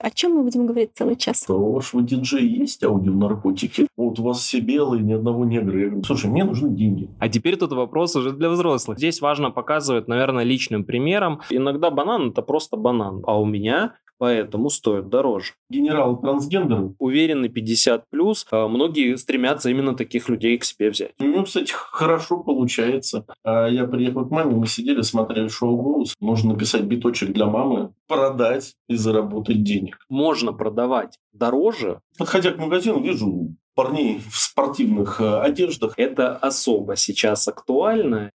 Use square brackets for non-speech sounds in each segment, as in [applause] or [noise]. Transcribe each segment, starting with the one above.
О чем мы будем говорить целый час? У вашего диджея есть аудионаркотики? Вот у вас все белые, ни одного негра. Я говорю, слушай, мне нужны деньги. А теперь тут вопрос уже для взрослых. Здесь важно показывать, наверное, личным примером. Иногда банан – это просто банан. А у меня поэтому стоит дороже. Генерал трансгендер. Уверенный 50 плюс, а многие стремятся именно таких людей к себе взять. У него, кстати, хорошо получается. А я приехал к маме, мы сидели, смотрели шоу «Голос». Можно написать биточек для мамы, продать и заработать денег. Можно продавать дороже. Подходя к магазину, вижу парней в спортивных э, одеждах. Это особо сейчас актуально.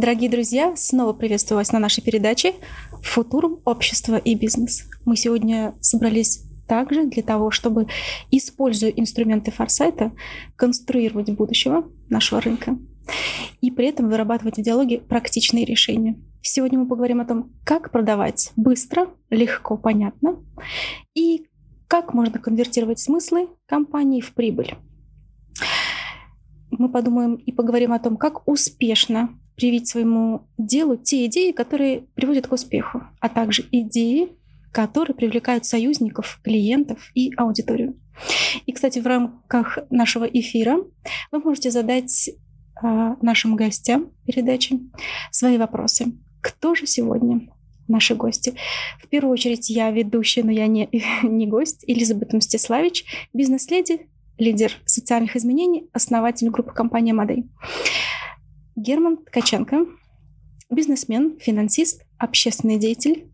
Дорогие друзья, снова приветствую вас на нашей передаче «Футурум. Общество и бизнес». Мы сегодня собрались также для того, чтобы, используя инструменты форсайта, конструировать будущего нашего рынка и при этом вырабатывать в диалоге практичные решения. Сегодня мы поговорим о том, как продавать быстро, легко, понятно и как можно конвертировать смыслы компании в прибыль. Мы подумаем и поговорим о том, как успешно привить своему делу те идеи, которые приводят к успеху, а также идеи, которые привлекают союзников, клиентов и аудиторию. И, кстати, в рамках нашего эфира вы можете задать э, нашим гостям передачи свои вопросы. Кто же сегодня наши гости? В первую очередь я ведущая, но я не, [laughs] не гость, Элизабет Мстиславич, бизнес-леди, лидер социальных изменений, основатель группы компании «Мадей». Герман Ткаченко, бизнесмен, финансист, общественный деятель,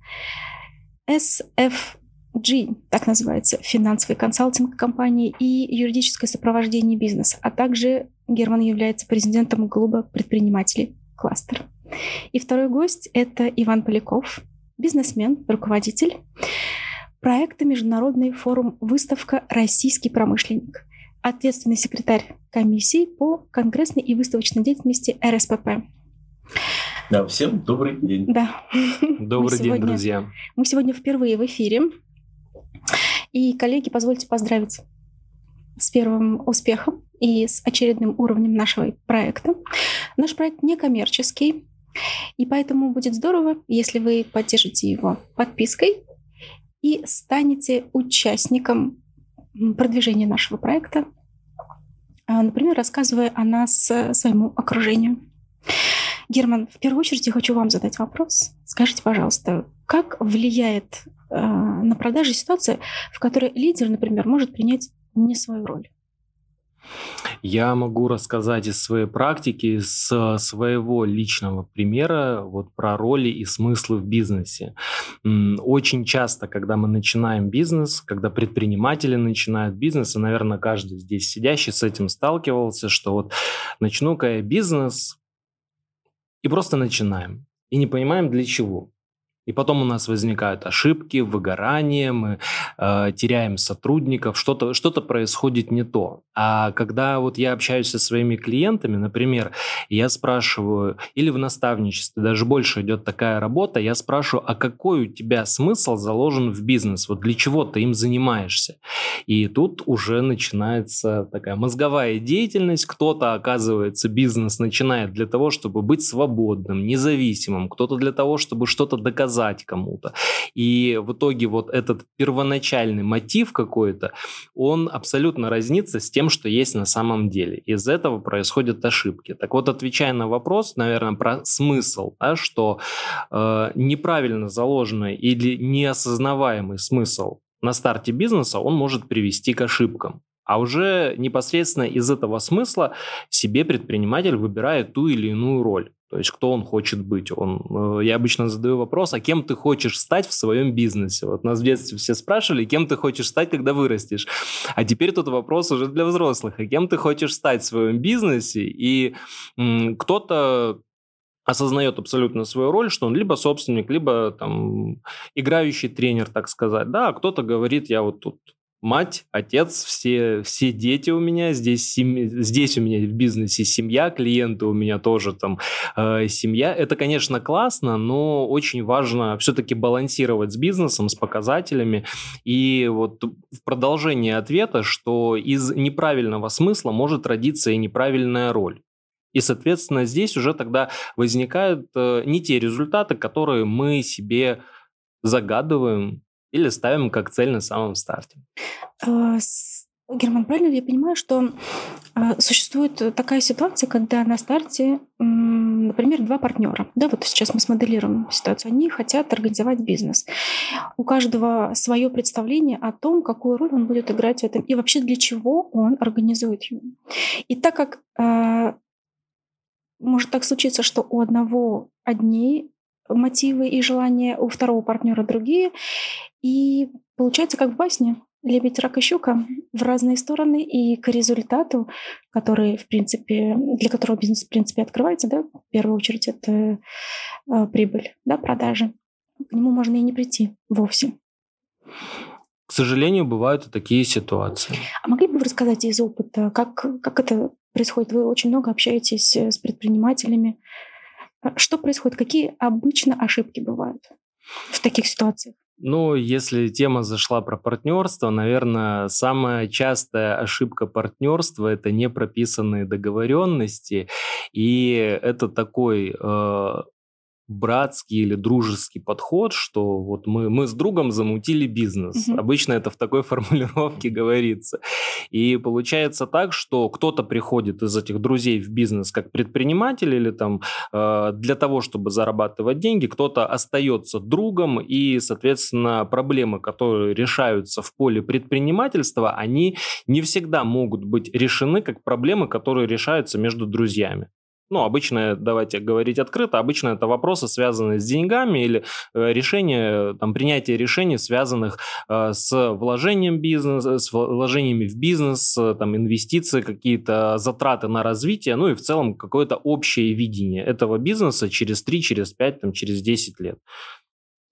SFG, так называется, финансовый консалтинг компании и юридическое сопровождение бизнеса, а также Герман является президентом клуба предпринимателей «Кластер». И второй гость – это Иван Поляков, бизнесмен, руководитель проекта «Международный форум выставка «Российский промышленник», ответственный секретарь комиссии по конгрессной и выставочной деятельности РСПП. Да, всем добрый день. Да. Добрый день, сегодня, друзья. Мы сегодня впервые в эфире. И, коллеги, позвольте поздравить с первым успехом и с очередным уровнем нашего проекта. Наш проект не коммерческий, и поэтому будет здорово, если вы поддержите его подпиской и станете участником продвижения нашего проекта например, рассказывая о нас э, своему окружению. Герман, в первую очередь я хочу вам задать вопрос. Скажите, пожалуйста, как влияет э, на продажи ситуация, в которой лидер, например, может принять не свою роль? Я могу рассказать из своей практики, с своего личного примера вот про роли и смыслы в бизнесе. Очень часто, когда мы начинаем бизнес, когда предприниматели начинают бизнес, и, наверное, каждый здесь сидящий с этим сталкивался, что вот начну-ка я бизнес и просто начинаем. И не понимаем для чего. И потом у нас возникают ошибки, выгорание, мы э, теряем сотрудников, что-то что происходит не то. А когда вот я общаюсь со своими клиентами, например, я спрашиваю, или в наставничестве, даже больше идет такая работа, я спрашиваю, а какой у тебя смысл заложен в бизнес? Вот для чего ты им занимаешься? И тут уже начинается такая мозговая деятельность. Кто-то, оказывается, бизнес начинает для того, чтобы быть свободным, независимым, кто-то для того, чтобы что-то доказать показать кому-то. И в итоге вот этот первоначальный мотив какой-то, он абсолютно разнится с тем, что есть на самом деле. Из этого происходят ошибки. Так вот, отвечая на вопрос, наверное, про смысл, да, что э, неправильно заложенный или неосознаваемый смысл на старте бизнеса, он может привести к ошибкам. А уже непосредственно из этого смысла себе предприниматель выбирает ту или иную роль. То есть кто он хочет быть. Он, э, я обычно задаю вопрос, а кем ты хочешь стать в своем бизнесе? Вот нас в детстве все спрашивали, кем ты хочешь стать, когда вырастешь. А теперь тут вопрос уже для взрослых. А кем ты хочешь стать в своем бизнесе? И кто-то осознает абсолютно свою роль, что он либо собственник, либо там играющий тренер, так сказать. Да, а кто-то говорит, я вот тут мать, отец, все, все дети у меня, здесь, семь, здесь у меня в бизнесе семья, клиенты у меня тоже там э, семья. Это, конечно, классно, но очень важно все-таки балансировать с бизнесом, с показателями. И вот в продолжении ответа, что из неправильного смысла может родиться и неправильная роль. И, соответственно, здесь уже тогда возникают э, не те результаты, которые мы себе загадываем, или ставим как цель на самом старте? А, Герман, правильно ли я понимаю, что э, существует такая ситуация, когда на старте, например, два партнера, да, вот сейчас мы смоделируем ситуацию, они хотят организовать бизнес. У каждого свое представление о том, какую роль он будет играть в этом и вообще для чего он организует его. И так как э, может так случиться, что у одного одни мотивы и желания, у второго партнера другие, и получается как в басне лебедь, рак и щука в разные стороны и к результату, который, в принципе, для которого бизнес, в принципе, открывается, да, в первую очередь, это э, прибыль, да, продажи. К нему можно и не прийти вовсе. К сожалению, бывают и такие ситуации. А могли бы вы рассказать из опыта, как, как это происходит? Вы очень много общаетесь э, с предпринимателями. Что происходит? Какие обычно ошибки бывают в таких ситуациях? Ну, если тема зашла про партнерство, наверное, самая частая ошибка партнерства это не прописанные договоренности, и это такой э, братский или дружеский подход, что вот мы, мы с другом замутили бизнес. Угу. Обычно это в такой [laughs] формулировке говорится. И получается так, что кто-то приходит из этих друзей в бизнес как предприниматель или там э, для того, чтобы зарабатывать деньги, кто-то остается другом, и, соответственно, проблемы, которые решаются в поле предпринимательства, они не всегда могут быть решены как проблемы, которые решаются между друзьями ну, обычно, давайте говорить открыто, обычно это вопросы, связанные с деньгами или э, решения, там, принятие решений, связанных э, с вложением бизнеса, с вложениями в бизнес, э, там, инвестиции, какие-то затраты на развитие, ну и в целом какое-то общее видение этого бизнеса через 3, через 5, там, через 10 лет.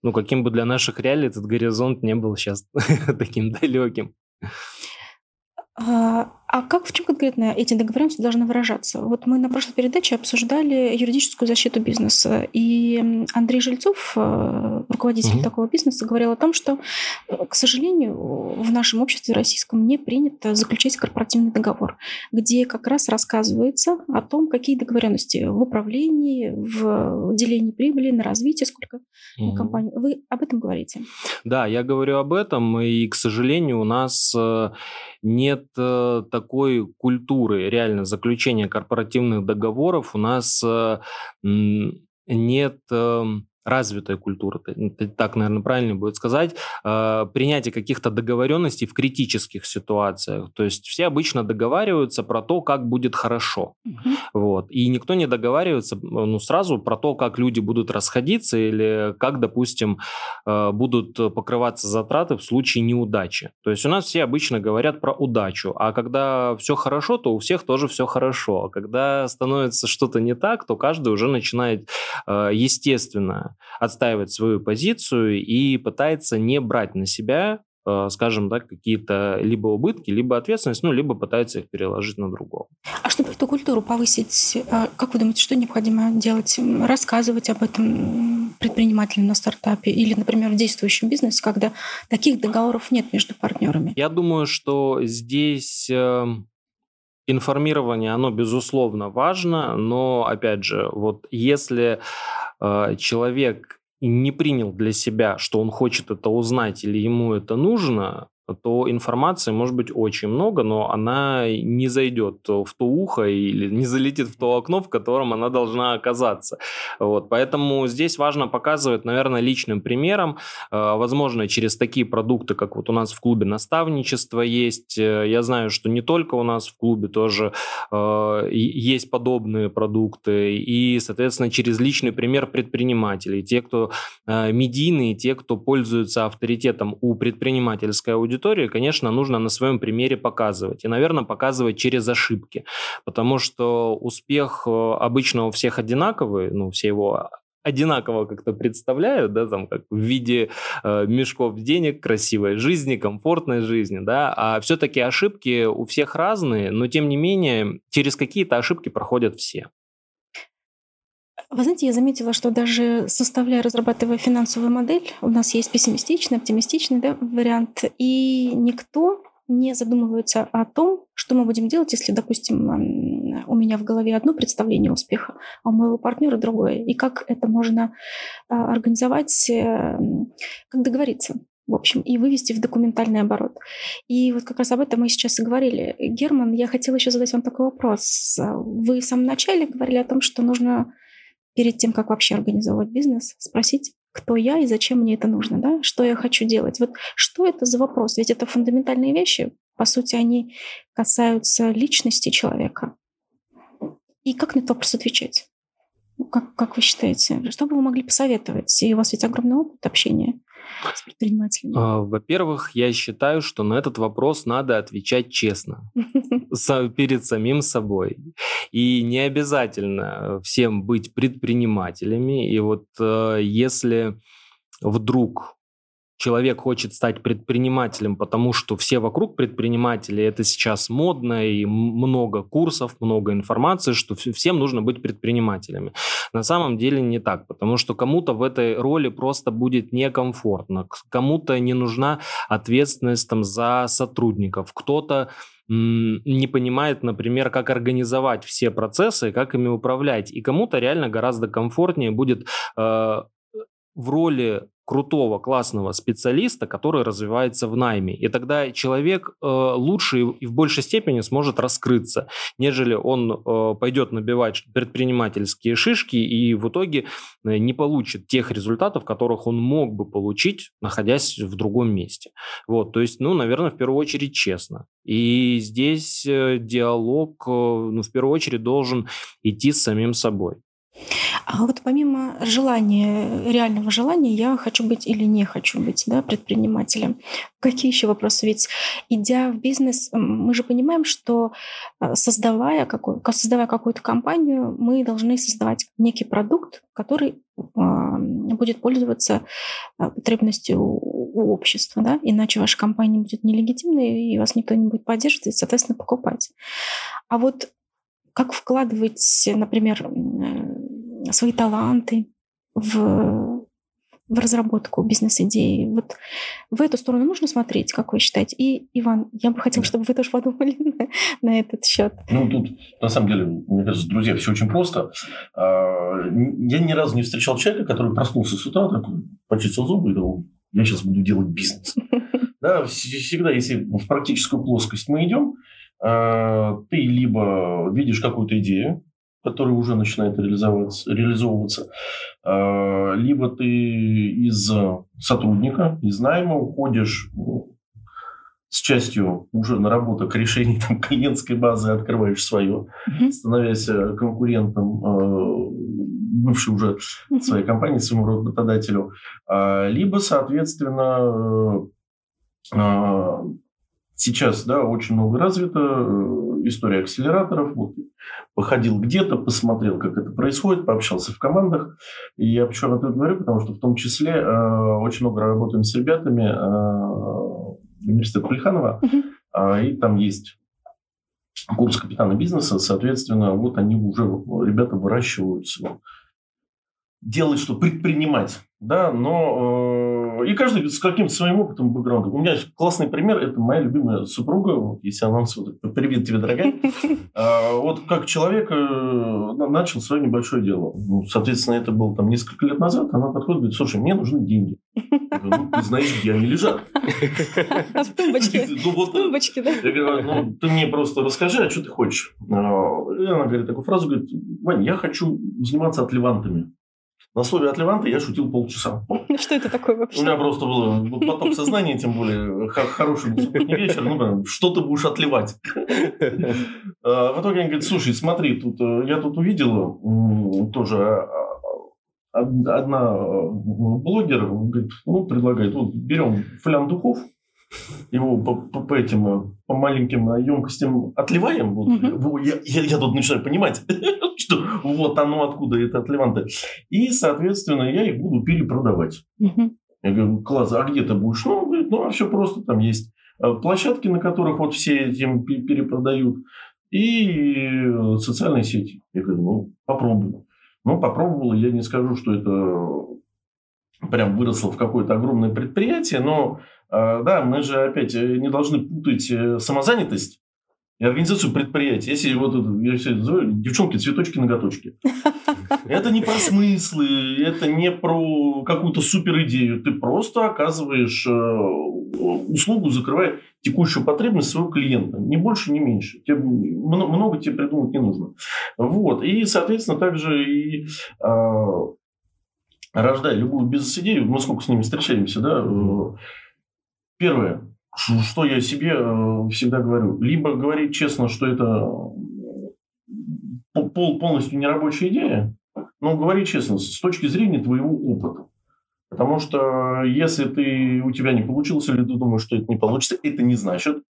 Ну, каким бы для наших реалий этот горизонт не был сейчас [laughs] таким далеким. А, как, в чем конкретно эти договоренности должны выражаться? Вот мы на прошлой передаче обсуждали юридическую защиту бизнеса, и Андрей Жильцов, э, руководитель угу. такого бизнеса, говорил о том, что, э, к сожалению, в нашем обществе российском не принято заключать корпоративный договор, где как раз рассказывается о том, какие договоренности в управлении, в делении прибыли, на развитие, сколько угу. компаний. Вы об этом говорите? Да, я говорю об этом, и, к сожалению, у нас э, нет такого такой культуры реально заключения корпоративных договоров у нас э, нет эм, развитая культура, так, наверное, правильно будет сказать, э, принятие каких-то договоренностей в критических ситуациях. То есть все обычно договариваются про то, как будет хорошо. Угу. Вот. И никто не договаривается ну, сразу про то, как люди будут расходиться или как, допустим, э, будут покрываться затраты в случае неудачи. То есть у нас все обычно говорят про удачу, а когда все хорошо, то у всех тоже все хорошо. А когда становится что-то не так, то каждый уже начинает, э, естественно, отстаивать свою позицию и пытается не брать на себя э, скажем так, какие-то либо убытки, либо ответственность, ну, либо пытается их переложить на другого. А чтобы эту культуру повысить, э, как вы думаете, что необходимо делать? Рассказывать об этом предпринимателям на стартапе или, например, в действующем бизнесе, когда таких договоров нет между партнерами? Я думаю, что здесь эм, информирование, оно, безусловно, важно, но, опять же, вот если э, человек не принял для себя, что он хочет это узнать или ему это нужно, то информации может быть очень много, но она не зайдет в то ухо или [laughs] не залетит в то окно, в котором она должна оказаться. Вот. Поэтому здесь важно показывать, наверное, личным примером, э, возможно, через такие продукты, как вот у нас в клубе наставничество есть. Э, я знаю, что не только у нас в клубе тоже э, есть подобные продукты, и, соответственно, через личный пример предпринимателей, те, кто медийные, те, кто пользуются авторитетом у предпринимательской аудитории, аудитории, конечно, нужно на своем примере показывать. И, наверное, показывать через ошибки. Потому что успех э, обычно у всех одинаковый, ну, все его одинаково как-то представляют, да, там, как в виде э, мешков денег, красивой жизни, комфортной жизни, да, а все-таки ошибки у всех разные, но тем не менее через какие-то ошибки проходят все. Вы знаете, я заметила, что даже составляя, разрабатывая финансовую модель, у нас есть пессимистичный, оптимистичный да, вариант, и никто не задумывается о том, что мы будем делать, если, допустим, у меня в голове одно представление успеха, а у моего партнера другое. И как это можно а, организовать, э, как договориться. в общем, и вывести в документальный оборот. И вот как раз об этом мы сейчас и говорили. Герман, я хотела еще задать вам такой вопрос. Вы в самом начале говорили о том, что нужно перед тем, как вообще организовывать бизнес, спросить, кто я и зачем мне это нужно, да? что я хочу делать. Вот что это за вопрос? Ведь это фундаментальные вещи, по сути, они касаются личности человека. И как на это вопрос отвечать? Как, как вы считаете? Что бы вы могли посоветовать? И у вас ведь огромный опыт общения с предпринимателями. А, во-первых, я считаю, что на этот вопрос надо отвечать честно [laughs] перед самим собой. И не обязательно всем быть предпринимателями. И вот э, если вдруг человек хочет стать предпринимателем, потому что все вокруг предприниматели, это сейчас модно, и много курсов, много информации, что всем нужно быть предпринимателями. На самом деле не так, потому что кому-то в этой роли просто будет некомфортно, кому-то не нужна ответственность там, за сотрудников, кто-то не понимает, например, как организовать все процессы, как ими управлять. И кому-то реально гораздо комфортнее будет э, в роли крутого, классного специалиста, который развивается в найме. И тогда человек э, лучше и в большей степени сможет раскрыться, нежели он э, пойдет набивать предпринимательские шишки и в итоге э, не получит тех результатов, которых он мог бы получить, находясь в другом месте. Вот, то есть, ну, наверное, в первую очередь честно. И здесь э, диалог, э, ну, в первую очередь должен идти с самим собой. А вот помимо желания, реального желания, я хочу быть или не хочу быть да, предпринимателем, какие еще вопросы? Ведь идя в бизнес, мы же понимаем, что э, создавая, какой, создавая какую-то компанию, мы должны создавать некий продукт, который а, будет пользоваться э, потребностью у общества, да? иначе ваша компания будет нелегитимной, и вас никто не будет поддерживать, и, соответственно, покупать. А вот как вкладывать, например, свои таланты в, в разработку бизнес-идеи. Вот в эту сторону нужно смотреть, как вы считаете? И, Иван, я бы хотела, чтобы вы тоже подумали [laughs] на, на этот счет. Ну, тут, на самом деле, мне кажется, друзья, все очень просто. А, я ни разу не встречал человека, который проснулся с утра, такой, почистил зубы и думал, я сейчас буду делать бизнес. [laughs] Да, всегда, если в практическую плоскость мы идем, а, ты либо видишь какую-то идею, который уже начинает реализовываться, реализовываться, а, либо ты из сотрудника, из найма уходишь ну, с частью уже наработок решений там, клиентской базы, открываешь свое, mm-hmm. становясь э, конкурентом а, бывшей уже своей компании, своему работодателю, а, либо, соответственно, Сейчас, да, очень много развито, э, история акселераторов. Вот, походил где-то, посмотрел, как это происходит, пообщался в командах. И я почему это говорю, потому что в том числе э, очень много работаем с ребятами э, университета Плеханова, uh-huh. и там есть курс капитана бизнеса, соответственно, вот они уже, ребята выращиваются, делают что, предпринимать, да, но и каждый с каким-то своим опытом, бэкграундом. У меня классный пример, это моя любимая супруга, если она вот, привет тебе, дорогая. [laughs] А, вот как человек э, начал свое небольшое дело. Ну, соответственно, это было там несколько лет назад, она подходит и говорит, слушай, мне нужны деньги. ну, ты знаешь, где они лежат. [laughs] В тумбочке. [laughs] Ну, в тумбочке, да? Я говорю, ну, ты мне просто расскажи, а что ты хочешь? А, и она говорит такую фразу, говорит, Вань, я хочу заниматься отливантами. На слове от Леванта я шутил полчаса. [laughs] Что это такое вообще? У меня просто был поток сознания, тем более хороший субботний вечер. Ну, что ты будешь отливать? [laughs] А, в итоге они говорят, слушай, смотри, тут э, я тут увидела тоже а, а, одна э, блогер говорит, ну, предлагает, вот берем флян духов, его по, по, по этим э, по маленьким емкостям отливаем. Вот, угу. я, я, я тут начинаю понимать, [laughs] что вот оно откуда это от Леванта. И, соответственно, я их буду перепродавать. Угу. Я говорю, класс, а где ты будешь? Ну, говорит, ну, а все просто, там есть э, площадки, на которых вот все этим перепродают, и социальные сети. Я говорю, ну, попробуй. Ну, попробовал, я не скажу, что это прям выросло в какое-то огромное предприятие, но а, да, мы же опять э, не должны путать э, самозанятость организацию предприятия. Если вот я все называю, девчонки, цветочки, ноготочки. Это не про смыслы, это не про какую-то супер идею. Ты просто оказываешь э, услугу, закрывая текущую потребность своего клиента. Ни больше, ни меньше. Тебе, много тебе придумать не нужно. Вот. И, соответственно, также и э, рождая любую бизнес-идею, мы сколько с ними встречаемся, да, э, первое, что я себе э, всегда говорю, либо говорить честно, что это пол, полностью нерабочая идея, но говори честно, с точки зрения твоего опыта. Потому что если ты, у тебя не получилось, или ты думаешь, что это не получится, это не значит,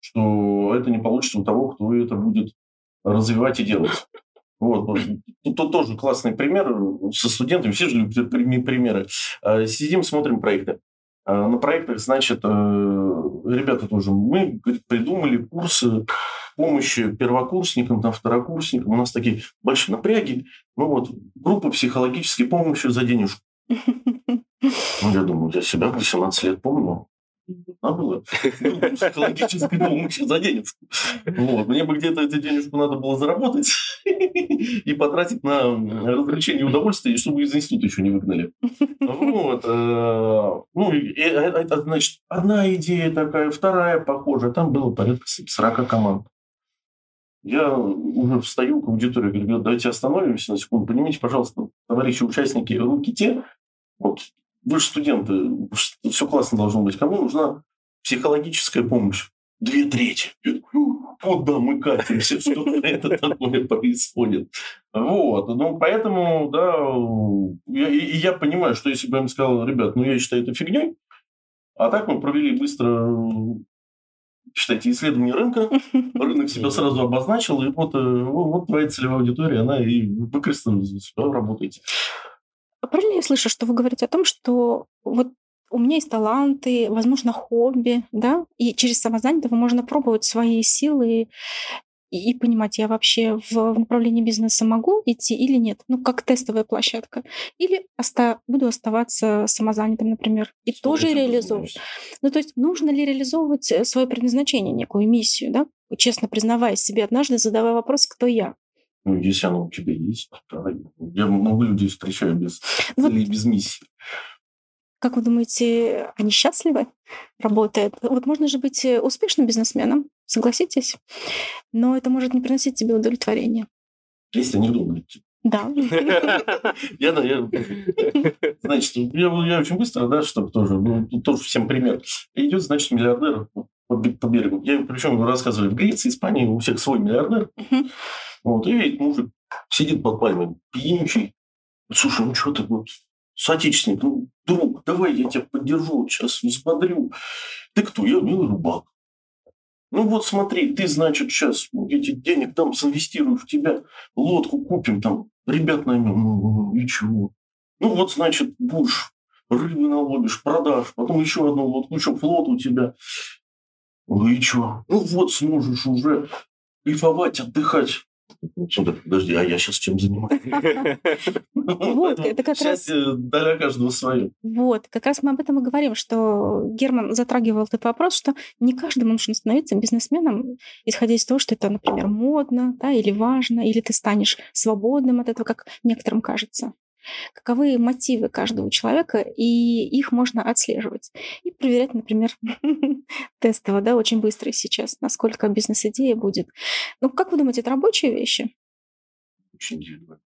что это не получится у того, кто это будет развивать и делать. Вот. Тут, тоже классный пример со студентами, все же любят примеры. Сидим, смотрим проекты. А, на проектах, значит, э, ребята тоже, мы придумали курсы помощи первокурсникам, там, второкурсникам. У нас такие большие напряги. Ну вот, группа психологической помощи за денежку. [laughs] Ну, я думаю, я себя 18 лет помню. А было. Психологической помощи за денежку. Вот. Мне бы где-то эту денежку надо было заработать [laughs] и потратить на развлечение и удовольствие, чтобы из института еще не выгнали. Вот. Э, ну, это, значит, одна идея такая, вторая похожая. Там было порядка 40 команд. Я уже встаю к аудитории, говорю, давайте остановимся на секунду. Поднимите, пожалуйста, товарищи участники, руки те, вот, же студенты, все классно должно быть. Кому нужна психологическая помощь? Две трети. Вот да, мы катимся, что это такое происходит. Вот, ну, поэтому, да, и я понимаю, что если бы я им сказал, ребят, ну, я считаю это фигней, а так мы провели быстро считайте, исследование рынка, рынок себя сразу обозначил, и вот, э, вот твоя целевая аудитория, она и выкристаллизуется, работаете. А правильно я слышу, что вы говорите о том, что вот у меня есть таланты, возможно, хобби, да, и через самознание можно пробовать свои силы и, и понимать, я вообще в, в направлении бизнеса могу идти или нет, ну, как тестовая площадка. Или оста- буду оставаться самозанятым, например, и Что тоже реализовывать. Ну, то есть нужно ли реализовывать э, свое предназначение, некую миссию, да, честно признавая себе однажды, задавая вопрос, кто я. Ну, если оно у тебя есть, то я много людей встречаю без [laughs] вот, без миссии. Как вы думаете, они счастливы, работают? Вот можно же быть э, успешным бизнесменом, согласитесь? Но это может не приносить тебе удовлетворения. Если не думаете. Да. [laughs] Я, да, я, значит, я, я очень быстро, да, чтобы тоже, ну, тоже всем пример. Идет, значит, миллиардер по, по берегу. Я причем рассказывали в Греции, Испании, у всех свой миллиардер. Вот, и видит мужик сидит под пальмой, пьянючий. Слушай, ну что ты, вот, соотечественник, ну, друг, давай я тебя поддержу, сейчас взбодрю. Ты кто? Я милый рыбак. Ну вот смотри, ты, значит, сейчас эти денег там инвестирую в тебя, лодку купим, там, ребят наймем, ну, ну, и чего? Ну вот, значит, будешь рыбы наловишь, продашь, потом еще одну лодку, еще флот у тебя. Ну и что? Ну вот сможешь уже кайфовать, отдыхать. Подожди, а я сейчас чем занимаюсь? [laughs] Вот, это как раз... для каждого свое. Вот, как раз мы об этом и говорим, что Герман затрагивал этот вопрос, что не каждому нужно становиться бизнесменом, исходя из того, что это, например, модно, да, или важно, или ты станешь свободным от этого, как некоторым кажется каковы мотивы каждого человека, и их можно отслеживать. И проверять, например, [laughs] тестово, да, очень быстро сейчас, насколько бизнес-идея будет. Ну, как вы думаете, это рабочие вещи? Очень индивидуально.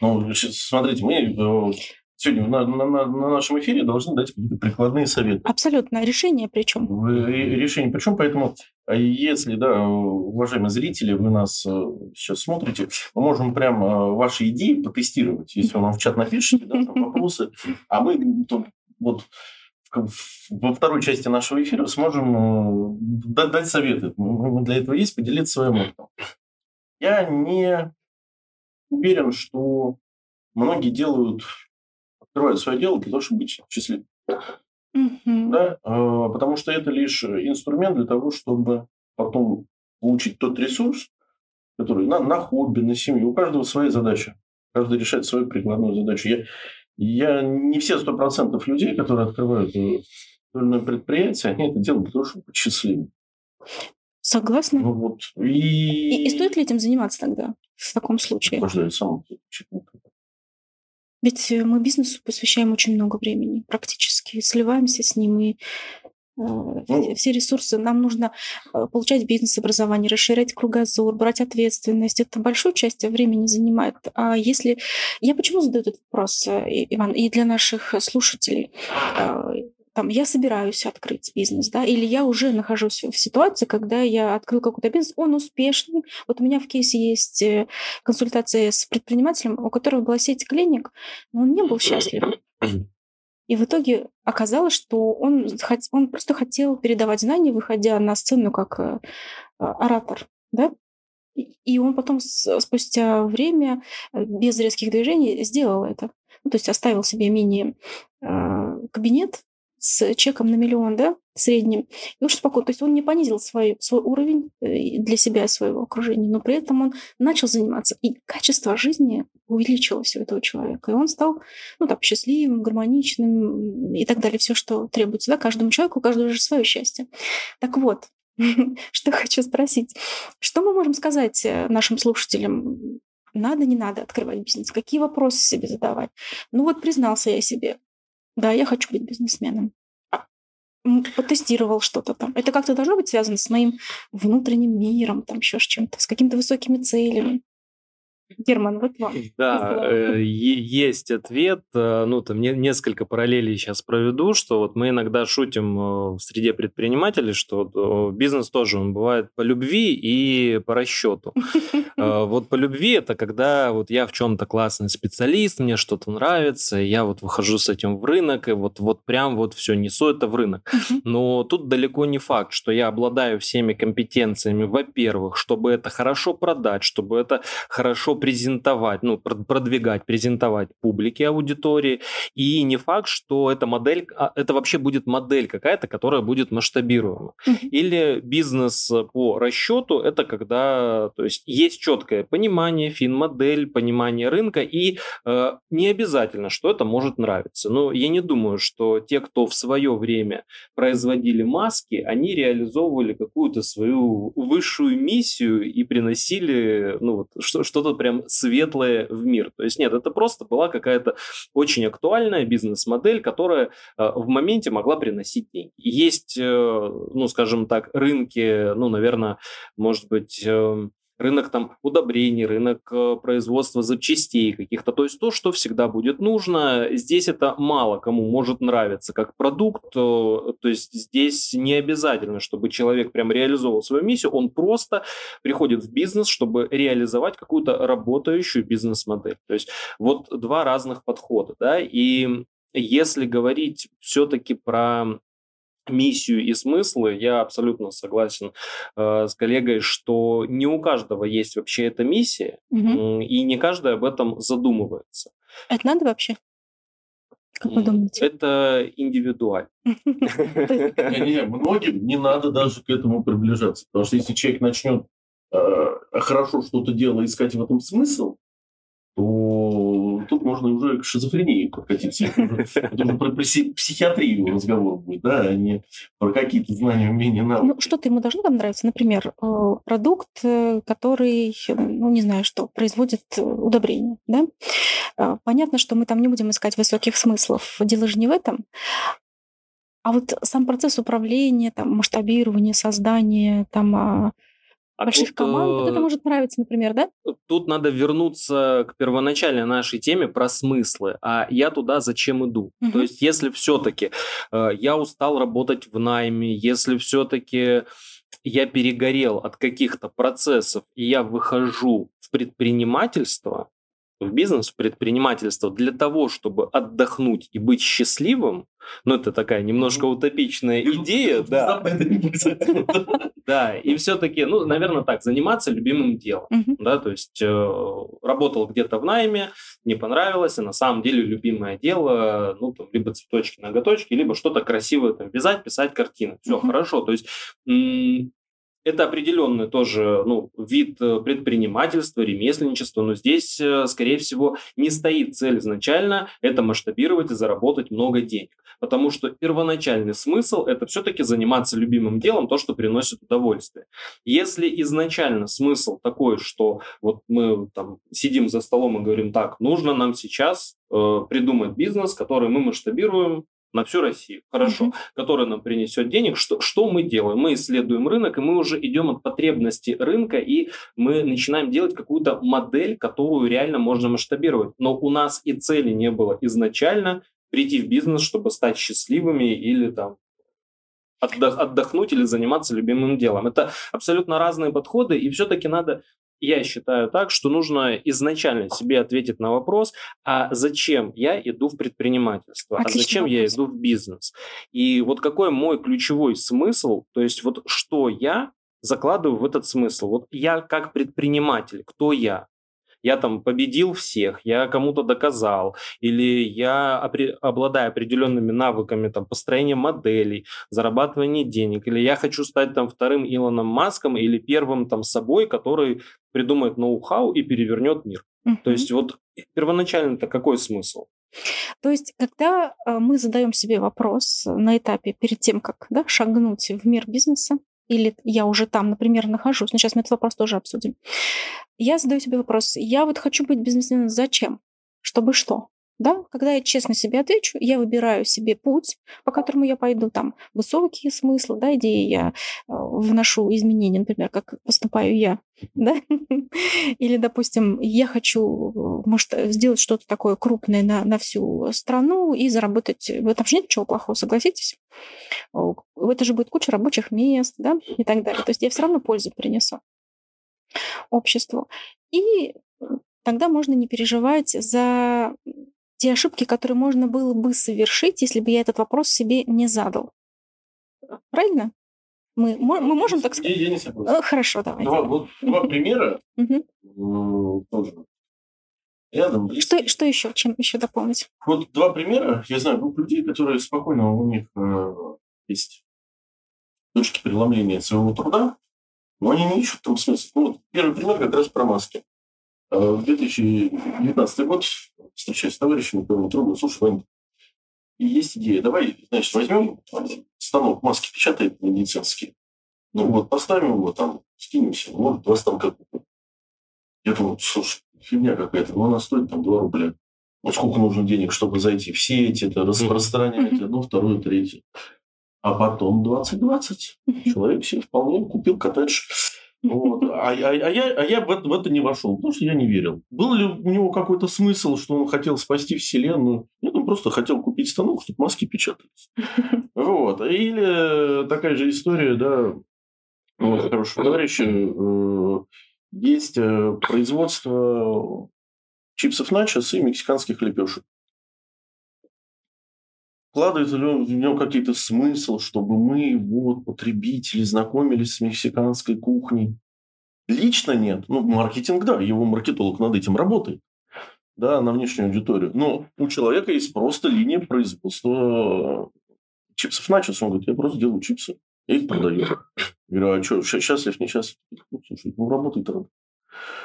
Ну, смотрите, мы э, сегодня на, на, на нашем эфире должны дать какие-то прикладные советы. Абсолютно. Решение причем? Решение причем, поэтому а если, да, уважаемые зрители, вы нас э, сейчас смотрите, мы можем прям э, ваши идеи потестировать, если вы нам в чат напишите, да, там вопросы, а мы тут, вот во второй части нашего эфира сможем э, дать советы. Мы для этого есть, поделиться своим опытом. Я не уверен, что многие делают открывают свое дело для того, чтобы быть счастливым. Mm-hmm. Да? А, потому что это лишь инструмент для того, чтобы потом получить тот ресурс, который на, на хобби, на семью. У каждого своя задача. Каждый решает свою прикладную задачу. Я, я не все сто процентов людей, которые открывают э, предприятие, они это делают для того, чтобы быть счастливым. Согласна. Ну, вот. и... И, и стоит ли этим заниматься тогда? в таком случае? Каждый сам. Ведь э, мы бизнесу посвящаем очень много времени, практически сливаемся с ним и э, все ресурсы. Нам нужно э, получать бизнес-образование, расширять кругозор, брать ответственность. Это большую часть времени занимает. А если... Я почему задаю этот вопрос, Иван, и для наших слушателей? Там, я собираюсь открыть бизнес, да, или я уже нахожусь в ситуации, когда я открыл какой-то бизнес, он успешный. Вот у меня в кейсе есть э, консультация с предпринимателем, у которого была сеть клиник, но он не был счастлив. И в итоге оказалось, что он, он просто хотел передавать знания, выходя на сцену как э, оратор, да, и он потом спустя время э, без резких движений сделал это. Ну, то есть оставил себе мини-кабинет, с чеком на миллион, да, средним, и очень спокойно. То есть он не понизил свой, свой уровень э, для себя и своего окружения, но при этом он начал заниматься, и качество жизни увеличилось у этого человека. И он стал, ну, так, счастливым, гармоничным и так далее. Все, что требуется, да, каждому человеку, у каждого же свое счастье. Так вот, [laughs] что хочу спросить. Что мы можем сказать э, нашим слушателям? Надо, не надо открывать бизнес? Какие вопросы себе задавать? Ну вот признался я себе, да, я хочу быть бизнесменом. А, потестировал что-то там. Это как-то должно быть связано с моим внутренним миром, там еще с чем-то, с какими-то высокими целями. Герман, вот вам. [laughs] Да, э, есть ответ. Э, ну, там не, несколько параллелей сейчас проведу, что вот мы иногда шутим э, в среде предпринимателей, что бизнес тоже он бывает по любви и по расчету. [laughs] Вот по любви это когда вот я в чем-то классный специалист, мне что-то нравится, я вот выхожу с этим в рынок, и вот, вот прям вот все несу это в рынок. Но тут далеко не факт, что я обладаю всеми компетенциями, во-первых, чтобы это хорошо продать, чтобы это хорошо презентовать, ну, продвигать, презентовать публике, аудитории. И не факт, что эта модель, а, это вообще будет модель какая-то, которая будет масштабируема. Или бизнес по расчету, это когда, то есть есть четкое понимание, фин-модель, понимание рынка, и э, не обязательно, что это может нравиться. Но я не думаю, что те, кто в свое время производили маски, они реализовывали какую-то свою высшую миссию и приносили ну, вот, что-то прям прям светлое в мир. То есть нет, это просто была какая-то очень актуальная бизнес-модель, которая э, в моменте могла приносить деньги. Есть, э, ну, скажем так, рынки, ну, наверное, может быть, э, рынок там удобрений, рынок э, производства запчастей каких-то. То есть то, что всегда будет нужно. Здесь это мало кому может нравиться как продукт. Э, то есть здесь не обязательно, чтобы человек прям реализовал свою миссию. Он просто приходит в бизнес, чтобы реализовать какую-то работающую бизнес-модель. То есть вот два разных подхода. Да? И если говорить все-таки про миссию и смыслы, я абсолютно согласен э, с коллегой, что не у каждого есть вообще эта миссия, угу. и не каждый об этом задумывается. Это надо вообще? Как вы думаете? Это индивидуально. [laughs] Многим не надо даже к этому приближаться. Потому что если человек начнет э, хорошо что-то делать, искать в этом смысл, то тут можно уже к шизофрении подкатиться. Это уже про психиатрию разговор будет, да, а не про какие-то знания, умения, навыки. Ну, что-то ему должно там нравиться. Например, э, продукт, э, который, ну, не знаю что, производит э, удобрения, да? Понятно, что мы там не будем искать высоких смыслов. Дело же не в этом. А вот сам процесс управления, там, масштабирования, создания, там, а, больших тут, команд. Вот это э, может нравиться, например, да? Тут надо вернуться к первоначальной нашей теме про смыслы. А я туда зачем иду? Угу. То есть, если все-таки э, я устал работать в найме, если все-таки я перегорел от каких-то процессов, и я выхожу в предпринимательство, в бизнес, в предпринимательство для того, чтобы отдохнуть и быть счастливым, ну, это такая немножко утопичная идея, да. Да, и все-таки, ну, наверное, так, заниматься любимым делом, да, то есть э, работал где-то в найме, не понравилось, а на самом деле любимое дело, ну, там, либо цветочки, ноготочки, либо что-то красивое там вязать, писать картины. Все хорошо, то есть это определенный тоже ну, вид э, предпринимательства, ремесленничества, но здесь, э, скорее всего, не стоит цель изначально это масштабировать и заработать много денег. Потому что первоначальный смысл – это все-таки заниматься любимым делом, то, что приносит удовольствие. Если изначально смысл такой, что вот мы там сидим за столом и говорим, так, нужно нам сейчас э, придумать бизнес, который мы масштабируем на всю Россию, хорошо, uh-huh. который нам принесет денег, что, что мы делаем? Мы исследуем рынок, и мы уже идем от потребностей рынка, и мы начинаем делать какую-то модель, которую реально можно масштабировать. Но у нас и цели не было изначально прийти в бизнес, чтобы стать счастливыми или там отдохнуть или заниматься любимым делом. Это абсолютно разные подходы, и все-таки надо я считаю так, что нужно изначально себе ответить на вопрос, а зачем я иду в предпринимательство, Отлично. а зачем я иду в бизнес. И вот какой мой ключевой смысл, то есть вот что я закладываю в этот смысл. Вот я как предприниматель, кто я? я там победил всех, я кому-то доказал, или я обладаю определенными навыками там, построения моделей, зарабатывания денег, или я хочу стать там вторым Илоном Маском или первым там собой, который придумает ноу-хау и перевернет мир. Uh-huh. То есть вот первоначально-то какой смысл? То есть, когда э, мы задаем себе вопрос на этапе перед тем, как да, шагнуть в мир бизнеса, или я уже там, например, нахожусь, но сейчас мы этот вопрос тоже обсудим. Я задаю себе вопрос, я вот хочу быть бизнесменом зачем? Чтобы что? Да, когда я честно себе отвечу, я выбираю себе путь, по которому я пойду, там высокие смыслы, да, идеи я э, вношу изменения, например, как поступаю я, [laughs] да, или, допустим, я хочу, может, сделать что-то такое крупное на, на всю страну и заработать, в этом же нет ничего плохого, согласитесь? Это же будет куча рабочих мест, да, и так далее. То есть я все равно пользу принесу обществу. И тогда можно не переживать за те ошибки, которые можно было бы совершить, если бы я этот вопрос себе не задал. Правильно? Мы, мы можем так сказать? Я, не согласен. Хорошо, давай. Два, вот, два примера тоже рядом. Что, что еще? Чем еще дополнить? Вот два примера. Я знаю группу людей, которые спокойно, у них э, есть точки преломления своего труда, но они не ищут там смысл. Ну, вот первый пример как раз про маски. Э, в 2019 год встречаюсь с товарищем, которому трудно, слушай, Вань, есть идея, давай, значит, возьмем станок маски печатает медицинский, ну вот, поставим его там, скинемся, может, два станка купим. Я думаю, слушай, фигня какая-то, но она стоит там 2 рубля. Ну, сколько нужно денег, чтобы зайти? В сеть, это распространять, одно, второе, третье. А потом 2020. Человек себе вполне купил коттедж вот. А, а, а я, а я в, это, в это не вошел, потому что я не верил. Был ли у него какой-то смысл, что он хотел спасти Вселенную? Нет, он просто хотел купить станок, чтобы маски печатались. [laughs] Вот. Или такая же история, да, вот, хорошего товарища, э, есть э, производство чипсов начос и мексиканских лепешек вкладывается ли в него какие-то смысл, чтобы мы, вот, потребители, знакомились с мексиканской кухней? Лично нет. Ну, маркетинг, да, его маркетолог над этим работает. Да, на внешнюю аудиторию. Но у человека есть просто линия производства чипсов начос. Он говорит, я просто делаю чипсы, я их продаю. Я говорю, а что, счастлив, несчастлив? Ну, слушай, ну, работает рано.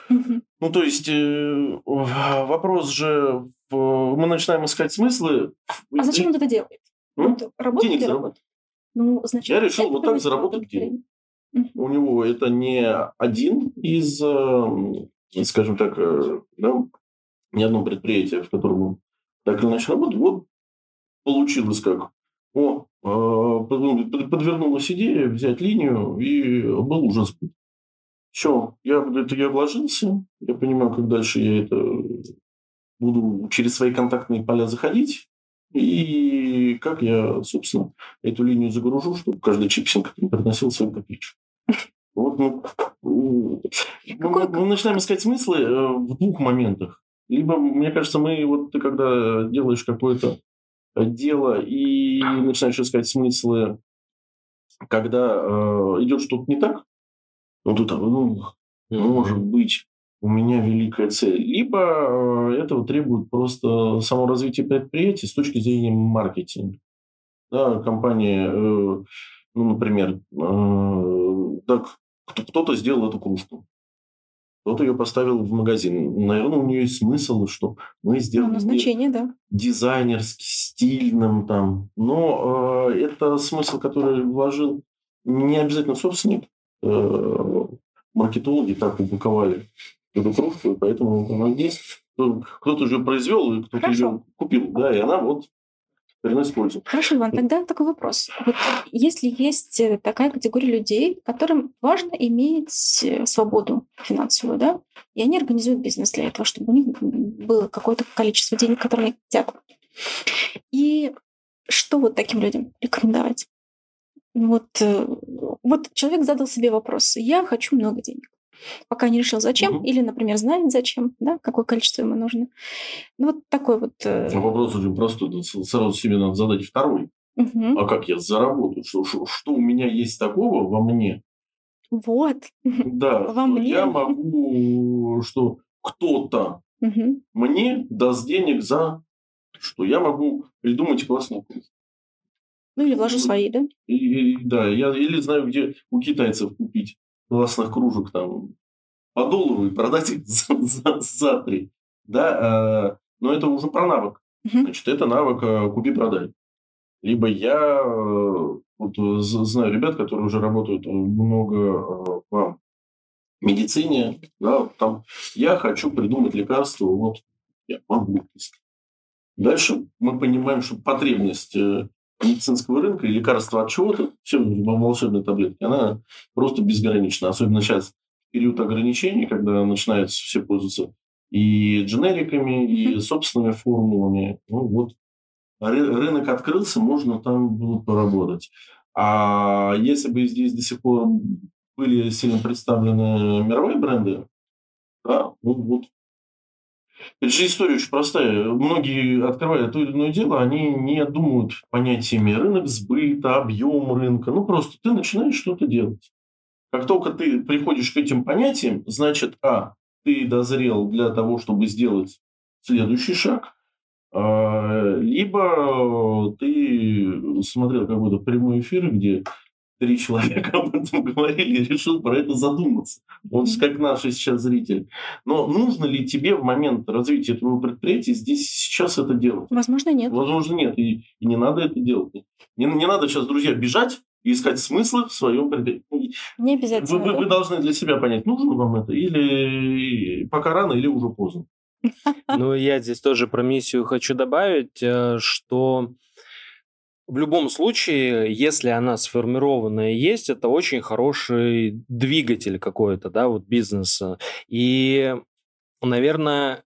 Ну, то есть, э, вопрос же мы начинаем искать смыслы. А зачем он это делает? Ну, работает денег заработать. Ну, значит, Я решил вот так заработать денег. У него это не один из, э, скажем так, э, да, ни одно предприятие, в котором он так или иначе работает. Вот получилось как. О, э, подвернулась идея взять линию, и был сбыт. Все, я, это я вложился, я понимаю, как дальше я это буду через свои контактные поля заходить, и как я, собственно, эту линию загружу, чтобы каждый чипсинг приносил свою копеечку. Вот, ну, мы, мы начинаем искать смыслы э, в двух моментах. Либо, мне кажется, мы вот ты когда делаешь какое-то дело и начинаешь искать смыслы, когда э, идет что-то не так, ну тут, ну, может быть, у меня великая цель. Либо э, этого требует просто само развитие предприятия с точки зрения маркетинга. Да, компания, э, ну, например, э, так кто-то сделал эту кружку. Кто-то ее поставил в магазин. Наверное, у нее есть смысл, что мы сделали ну, значение, да. дизайнерски, стильным там. Но э, это смысл, который вложил не обязательно собственник. Э, маркетологи так упаковали эту и поэтому она есть. Кто-то уже произвел, и кто-то ее купил. Да, и она вот приносит пользу. Хорошо, Иван, тогда такой вопрос. Вот если есть э, такая категория людей, которым важно иметь э, свободу финансовую, да, и они организуют бизнес для этого, чтобы у них было какое-то количество денег, которые они хотят. И что вот таким людям рекомендовать? Вот, э, вот человек задал себе вопрос, я хочу много денег пока не решил, зачем, угу. или, например, знает, зачем, да, какое количество ему нужно. Ну, вот такой вот... Э... А вопрос очень простой. Сразу себе надо задать второй. Угу. А как я заработаю? Что, что, что у меня есть такого во мне? Вот. [laughs] Да, во мне. я могу, что кто-то угу. мне даст денег за что я могу придумать классный курс. Ну или вложу свои, да? И, и, да, я или знаю, где у китайцев купить классных кружек там по доллару и продать их [laughs] за, за, за три. Да, э, но это уже про навык. Значит, это навык э, купи-продай. Либо я э, вот, знаю ребят, которые уже работают много в медицине, да, там я хочу придумать лекарство, вот я могу. Дальше мы понимаем, что потребность медицинского рынка и лекарства от чего-то, все волшебные таблетки, она просто безгранична. Особенно сейчас период ограничений, когда начинаются все пользоваться и дженериками, и собственными формулами. Ну вот рынок открылся, можно там было поработать. А если бы здесь до сих пор были сильно представлены мировые бренды, да, ну вот это же история очень простая. Многие, открывая то или иное дело, они не думают понятиями рынок сбыта, объем рынка. Ну, просто ты начинаешь что-то делать. Как только ты приходишь к этим понятиям, значит, а, ты дозрел для того, чтобы сделать следующий шаг, а, либо ты смотрел какой-то прямой эфир, где три человека об этом говорили и решил про это задуматься. Он как наш сейчас зритель. Но нужно ли тебе в момент развития твоего предприятия здесь сейчас это делать? Возможно, нет. Возможно, нет. И, и не надо это делать. Не, не надо сейчас, друзья, бежать и искать смыслы в своем предприятии. Не обязательно. Вы, вы, вы должны для себя понять, нужно вам это или пока рано, или уже поздно. [laughs] Ну, я здесь тоже про миссию хочу добавить, э, что в любом случае, если она сформированная есть, это очень хороший двигатель какой-то, да, вот бизнеса. И, наверное,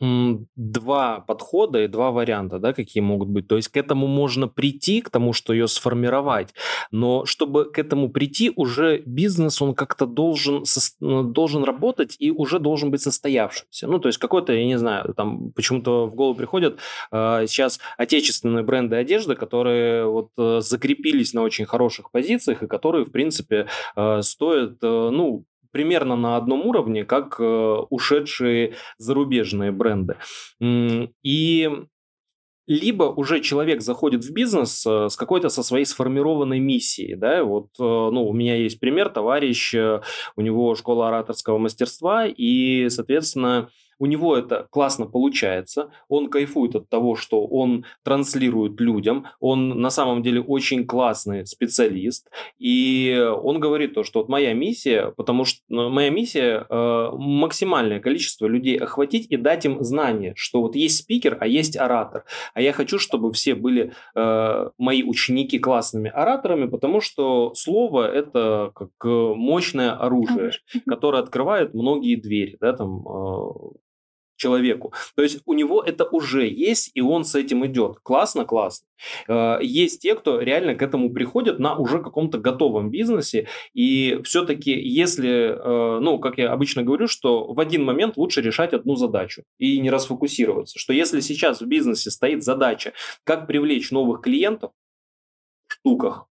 два подхода и два варианта, да, какие могут быть. То есть к этому можно прийти, к тому, что ее сформировать, но чтобы к этому прийти, уже бизнес, он как-то должен, ну, должен работать и уже должен быть состоявшимся. Ну, то есть какой-то, я не знаю, там почему-то в голову приходят э, сейчас отечественные бренды одежды, которые вот э, закрепились на очень хороших позициях и которые, в принципе, э, стоят, э, ну, примерно на одном уровне, как э, ушедшие зарубежные бренды. И либо уже человек заходит в бизнес э, с какой-то со своей сформированной миссией, да, вот, э, ну, у меня есть пример, товарищ, у него школа ораторского мастерства, и, соответственно, у него это классно получается, он кайфует от того, что он транслирует людям, он на самом деле очень классный специалист, и он говорит то, что вот моя миссия, потому что ну, моя миссия э, максимальное количество людей охватить и дать им знание, что вот есть спикер, а есть оратор, а я хочу, чтобы все были э, мои ученики классными ораторами, потому что слово это как мощное оружие, которое открывает многие двери, да, там э, человеку. То есть у него это уже есть, и он с этим идет. Классно, классно. Э, есть те, кто реально к этому приходят на уже каком-то готовом бизнесе, и все-таки если, э, ну, как я обычно говорю, что в один момент лучше решать одну задачу и не расфокусироваться, что если сейчас в бизнесе стоит задача, как привлечь новых клиентов в штуках,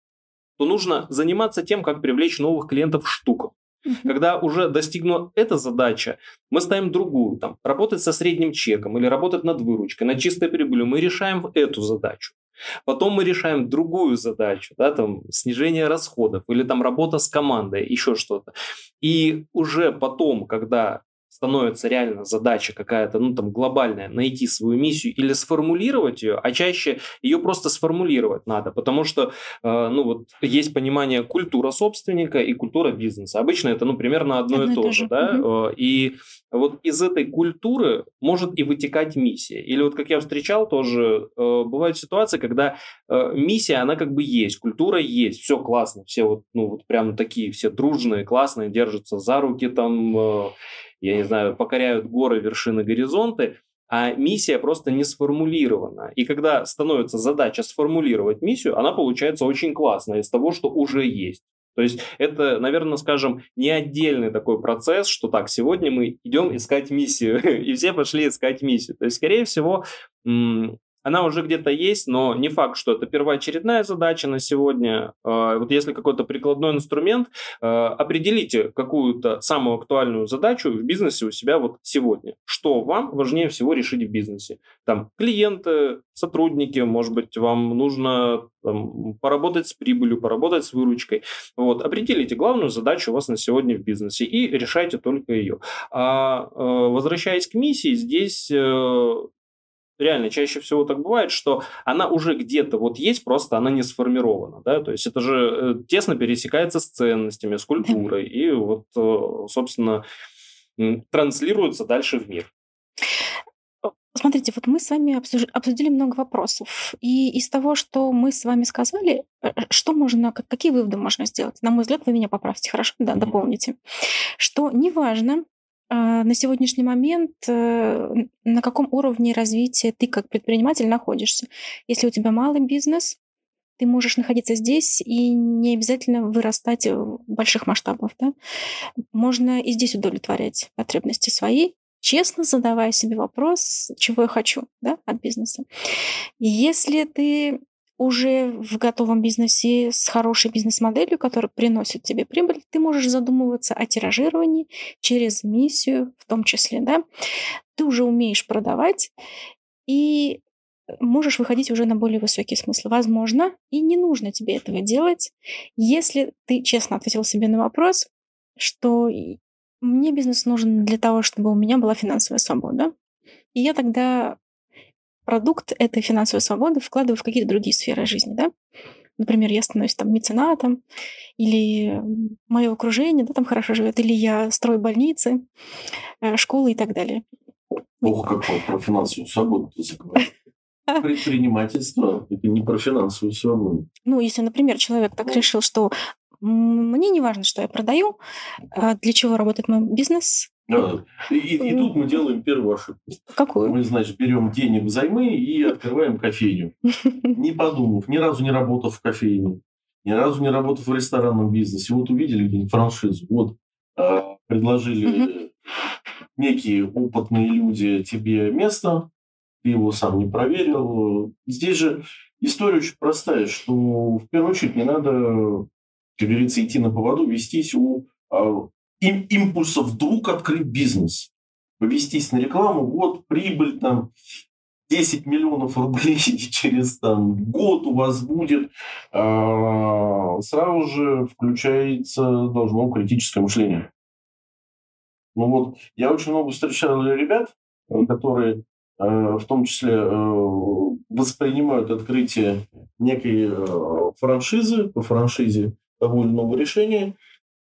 то нужно заниматься тем, как привлечь новых клиентов в штуках. Когда уже достигнута эта задача, мы ставим другую, там, работать со средним чеком или работать над выручкой, над чистой прибылью. Мы решаем эту задачу. Потом мы решаем другую задачу, да, там снижение расходов или там работа с командой, еще что-то. И уже потом, когда становится реально задача какая-то, ну там глобальная, найти свою миссию или сформулировать ее, а чаще ее просто сформулировать надо, потому что, э, ну вот есть понимание культура собственника и культура бизнеса. Обычно это, ну, примерно одно, одно и то же, да, угу. и вот из этой культуры может и вытекать миссия. Или вот как я встречал тоже, э, бывают ситуации, когда э, миссия, она как бы есть, культура есть, все классно, все вот, ну вот прям такие все дружные, классные, держатся за руки там, э, я не знаю, покоряют горы, вершины, горизонты, а миссия просто не сформулирована. И когда становится задача сформулировать миссию, она получается очень классная из того, что уже есть. То есть это, наверное, скажем, не отдельный такой процесс, что так, сегодня мы идем искать миссию, [laughs] и все пошли искать миссию. То есть, скорее всего, она уже где-то есть, но не факт, что это первоочередная задача на сегодня. А, вот если какой-то прикладной инструмент, а, определите какую-то самую актуальную задачу в бизнесе у себя вот сегодня. Что вам важнее всего решить в бизнесе? Там клиенты, сотрудники, может быть, вам нужно там, поработать с прибылью, поработать с выручкой. Вот, определите главную задачу у вас на сегодня в бизнесе и решайте только ее. А, а возвращаясь к миссии, здесь э, реально чаще всего так бывает, что она уже где-то вот есть, просто она не сформирована, да, то есть это же э, тесно пересекается с ценностями, с культурой, и вот, э, собственно, транслируется дальше в мир. Смотрите, вот мы с вами обсудили много вопросов. И из того, что мы с вами сказали, э, что можно, какие выводы можно сделать? На мой взгляд, вы меня поправьте, хорошо? Да, дополните. Что неважно, на сегодняшний момент э, на каком уровне развития ты как предприниматель находишься. Если у тебя малый бизнес, ты можешь находиться здесь и не обязательно вырастать в больших масштабах. Да? Можно и здесь удовлетворять потребности свои, честно задавая себе вопрос, чего я хочу да, от бизнеса. Если ты уже в готовом бизнесе с хорошей бизнес-моделью, которая приносит тебе прибыль, ты можешь задумываться о тиражировании через миссию в том числе. Да? Ты уже умеешь продавать и можешь выходить уже на более высокий смысл. Возможно, и не нужно тебе этого делать, если ты честно ответил себе на вопрос, что мне бизнес нужен для того, чтобы у меня была финансовая свобода. И я тогда продукт этой финансовой свободы вкладываю в какие-то другие сферы жизни, да? Например, я становлюсь там меценатом, или мое окружение да, там хорошо живет, или я строю больницы, э, школы и так далее. Ох, как про финансовую свободу ты заговорил. [laughs] Предпринимательство – это не про финансовую свободу. Ну, если, например, человек так решил, что мне не важно, что я продаю, а для чего работает мой бизнес, да. И, и тут мы делаем первую ошибку. Какую? Мы, значит, берем денег взаймы и открываем кофейню. [laughs] Не подумав, ни разу не работав в кофейне, ни разу не работав в ресторанном бизнесе. Вот увидели где-нибудь франшизу, вот а, предложили некие опытные люди тебе место, ты его сам не проверил. Здесь же история очень простая, что в первую очередь не надо, как говорится, идти на поводу, вестись у а, им, импульса вдруг открыть бизнес, повестись на рекламу, вот прибыль там 10 миллионов рублей [laughs] через там, год у вас будет, а, сразу же включается должно критическое мышление. Ну вот, я очень много встречал ребят, которые э, в том числе э, воспринимают открытие некой э, франшизы, по франшизе того или иного решения,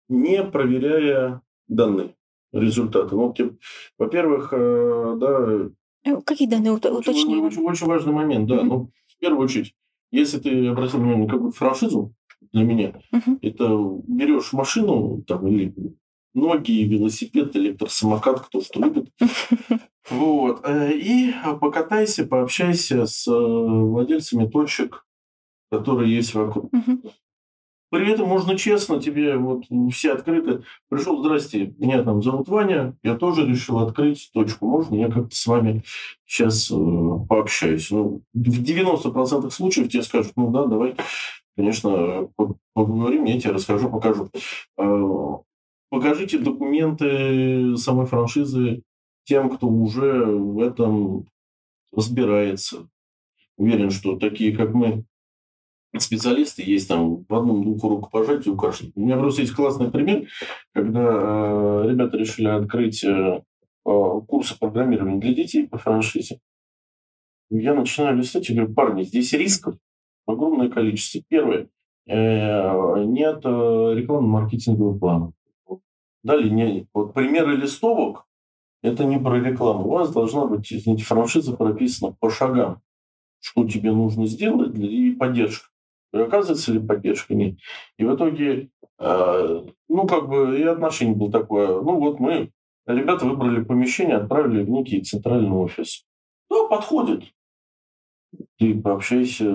не проверяя данные, результаты. Ну, типа, во-первых, э, да... Э, какие данные уточнили? Очень, очень, очень важный момент, да. Mm-hmm. Ну, в первую очередь, если ты обратил внимание на какую-то франшизу для меня, mm-hmm. это берешь машину там, или ноги, велосипед, электросамокат, кто что любит. [laughs] Вот. Э, и покатайся, пообщайся с владельцами точек, которые есть вокруг. При этом можно честно, тебе вот все открыты. Пришел, здрасте, меня там зовут Ваня, я тоже решил открыть точку. Можно я как-то с вами сейчас э, пообщаюсь? Ну, в 90% случаев тебе скажут, ну да, давай, конечно, поговорим, я тебе расскажу, покажу. Э, покажите документы самой франшизы тем, кто уже в этом разбирается. уверен, что такие, как мы, специалисты есть там в одном двух рукопожатии у каждого. У меня просто есть классный пример, когда э, ребята решили открыть э, курсы программирования для детей по франшизе. Я начинаю листать и говорю, парни, здесь рисков огромное количество. Первое, э, нет э, рекламно-маркетингового плана. Далее, не, вот примеры листовок, это не про рекламу. У вас должна быть, извините, франшиза прописана по шагам, что тебе нужно сделать и поддержка. Оказывается ли поддержка? Нет. И в итоге, э, ну, как бы и отношение было такое. Ну, вот мы, ребята выбрали помещение, отправили в некий центральный офис. Да, подходит. Ты пообщайся,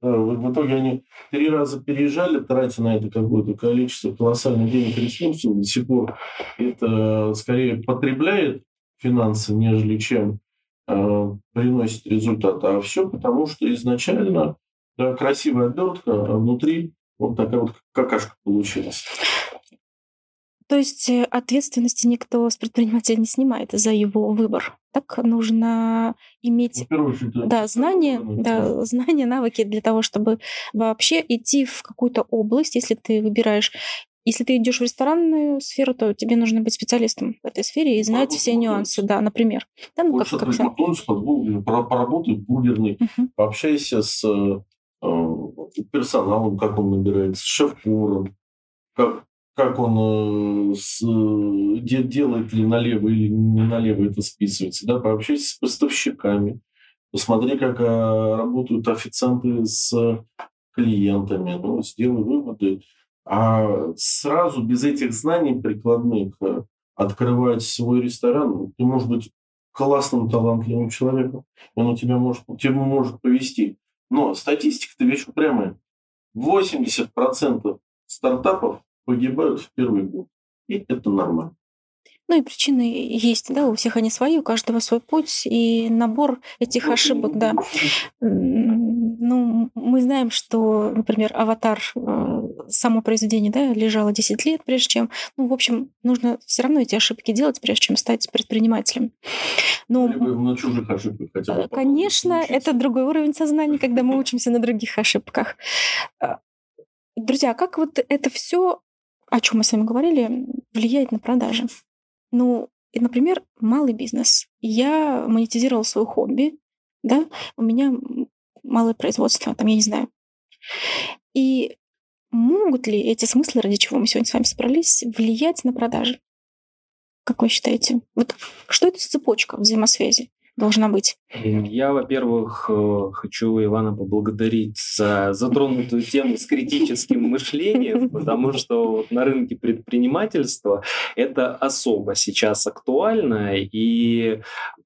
в итоге они три раза переезжали, тратя на это какое-то количество колоссальных денег ресурсов. До сих пор это скорее потребляет финансы, нежели чем э, приносит результат. А все потому, что изначально да, красивая обертка, а внутри вот такая вот какашка получилась. То есть э, ответственности никто с предпринимателя не снимает за его выбор. Так нужно иметь ну, очередь, да, знания, да, знания, навыки для того, чтобы вообще идти в какую-то область, если ты выбираешь если ты идешь в ресторанную сферу, то тебе нужно быть специалистом в этой сфере и знать все нюансы, да, например. Да, ну, Больше как, как поработай бургерный, uh-huh. пообщайся с э, персоналом, как он набирается, шеф-поваром, как, как он э, с, э, делает ли налево или не налево это списывается, да, пообщайся с поставщиками, посмотри, как работают официанты с клиентами, ну, сделай выводы. А сразу без этих знаний прикладных э, открывать свой ресторан, ты можешь быть классным, талантливым человеком, он у тебя может, тебе может повести. Но статистика-то вещь упрямая. 80% стартапов погибают в первый год. И это нормально. Ну и причины есть, да, у всех они свои, у каждого свой путь, и набор этих ошибок, да. Ну, мы знаем, что, например, аватар, э, само произведение, да, лежало 10 лет, прежде чем, ну, в общем, нужно все равно эти ошибки делать, прежде чем стать предпринимателем. Но, на чужих ошибках хотя бы. Конечно, это другой уровень сознания, когда мы учимся на других ошибках. А, друзья, как вот это все о чем мы с вами говорили, влияет на продажи. Ну, например, малый бизнес. Я монетизировала свое хобби, да, у меня малое производство, там, я не знаю. И могут ли эти смыслы, ради чего мы сегодня с вами собрались, влиять на продажи? Как вы считаете? Вот что это за цепочка взаимосвязи? должна быть? Я, во-первых, э, хочу Ивана поблагодарить за затронутую тему с критическим мышлением, [laughs] потому что на рынке предпринимательства это особо сейчас актуально, и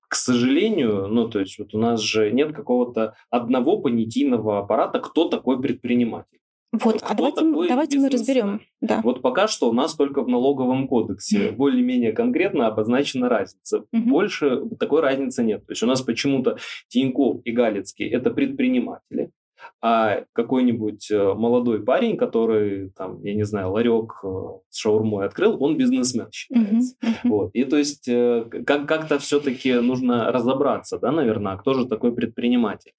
к сожалению, ну, то есть вот у нас же нет какого-то одного понятийного аппарата, кто такой предприниматель. Вот, а давайте, давайте мы разберем. Да. Вот пока что у нас только в налоговом кодексе mm. более-менее конкретно обозначена разница. Mm-hmm. Больше такой разницы нет. То есть у нас почему-то Тиньков и Галицкий – это предприниматели, а какой-нибудь э, молодой парень, который, там, я не знаю, ларек э, с шаурмой открыл, он бизнесмен считается. Mm-hmm. Mm-hmm. Вот. И то есть э, как- как-то все-таки нужно разобраться, да, наверное, кто же такой предприниматель.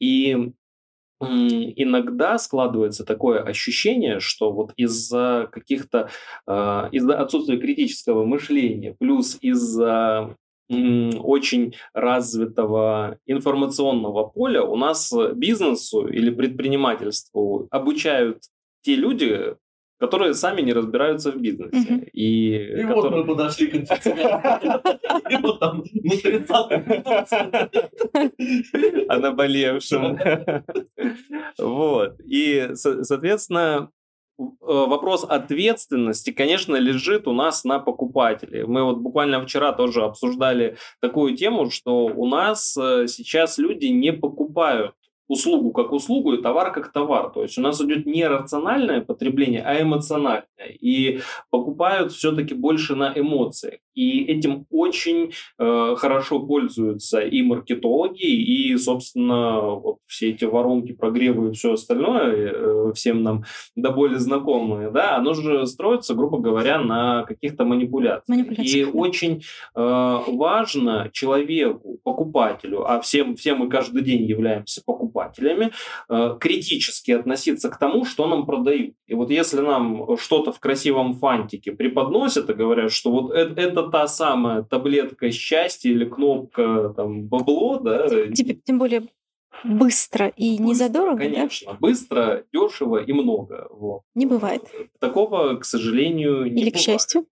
И иногда складывается такое ощущение, что вот из-за каких-то, э, из-за отсутствия критического мышления, плюс из-за очень развитого информационного поля у нас бизнесу или предпринимательству обучают те люди, которые сами не разбираются в бизнесе. И, и которые... вот мы подошли к [laughs] И вот там на 30 О наболевшем. Вот. И, соответственно, э, вопрос ответственности, конечно, лежит у нас на покупателе. Мы вот буквально вчера тоже обсуждали такую тему, что у нас э, сейчас люди не покупают услугу как услугу и товар как товар. То есть у нас идет не рациональное потребление, а эмоциональное. И покупают все-таки больше на эмоциях. И этим очень э, хорошо пользуются и маркетологи, и, собственно, вот все эти воронки, прогревы и все остальное, э, всем нам до боли знакомые, да, оно же строится, грубо говоря, на каких-то манипуляциях. манипуляциях и да. очень э, важно человеку, покупателю, а всем, все мы каждый день являемся покупателями, э, критически относиться к тому, что нам продают. И вот если нам что-то в красивом фантике преподносят и говорят, что вот это, это та самая таблетка счастья или кнопка там бабло, да. Тем, тем более быстро и быстро, не задорого, конечно, да? быстро, дешево и много. Вот. Не бывает. Такого, к сожалению, не Или бывает. к счастью.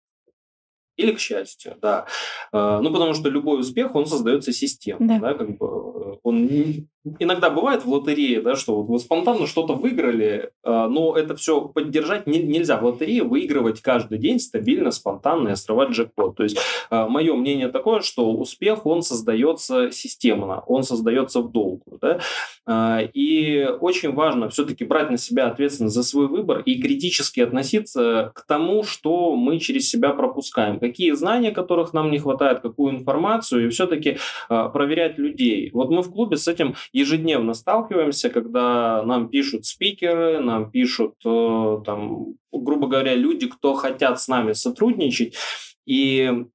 Или к счастью, да. А, ну, потому что любой успех, он создается системно. Да. Да, как бы он иногда бывает в лотерее, да, что вот вы спонтанно что-то выиграли, а, но это все поддержать не, нельзя. В лотерее выигрывать каждый день стабильно, спонтанно и срывать джекпот. То есть а, мое мнение такое, что успех, он создается системно, он создается в долгу. Да? А, и очень важно все-таки брать на себя ответственность за свой выбор и критически относиться к тому, что мы через себя пропускаем, какие знания, которых нам не хватает, какую информацию, и все-таки проверять людей. Вот мы в клубе с этим ежедневно сталкиваемся, когда нам пишут спикеры, нам пишут, э, там, грубо говоря, люди, кто хотят с нами сотрудничать. И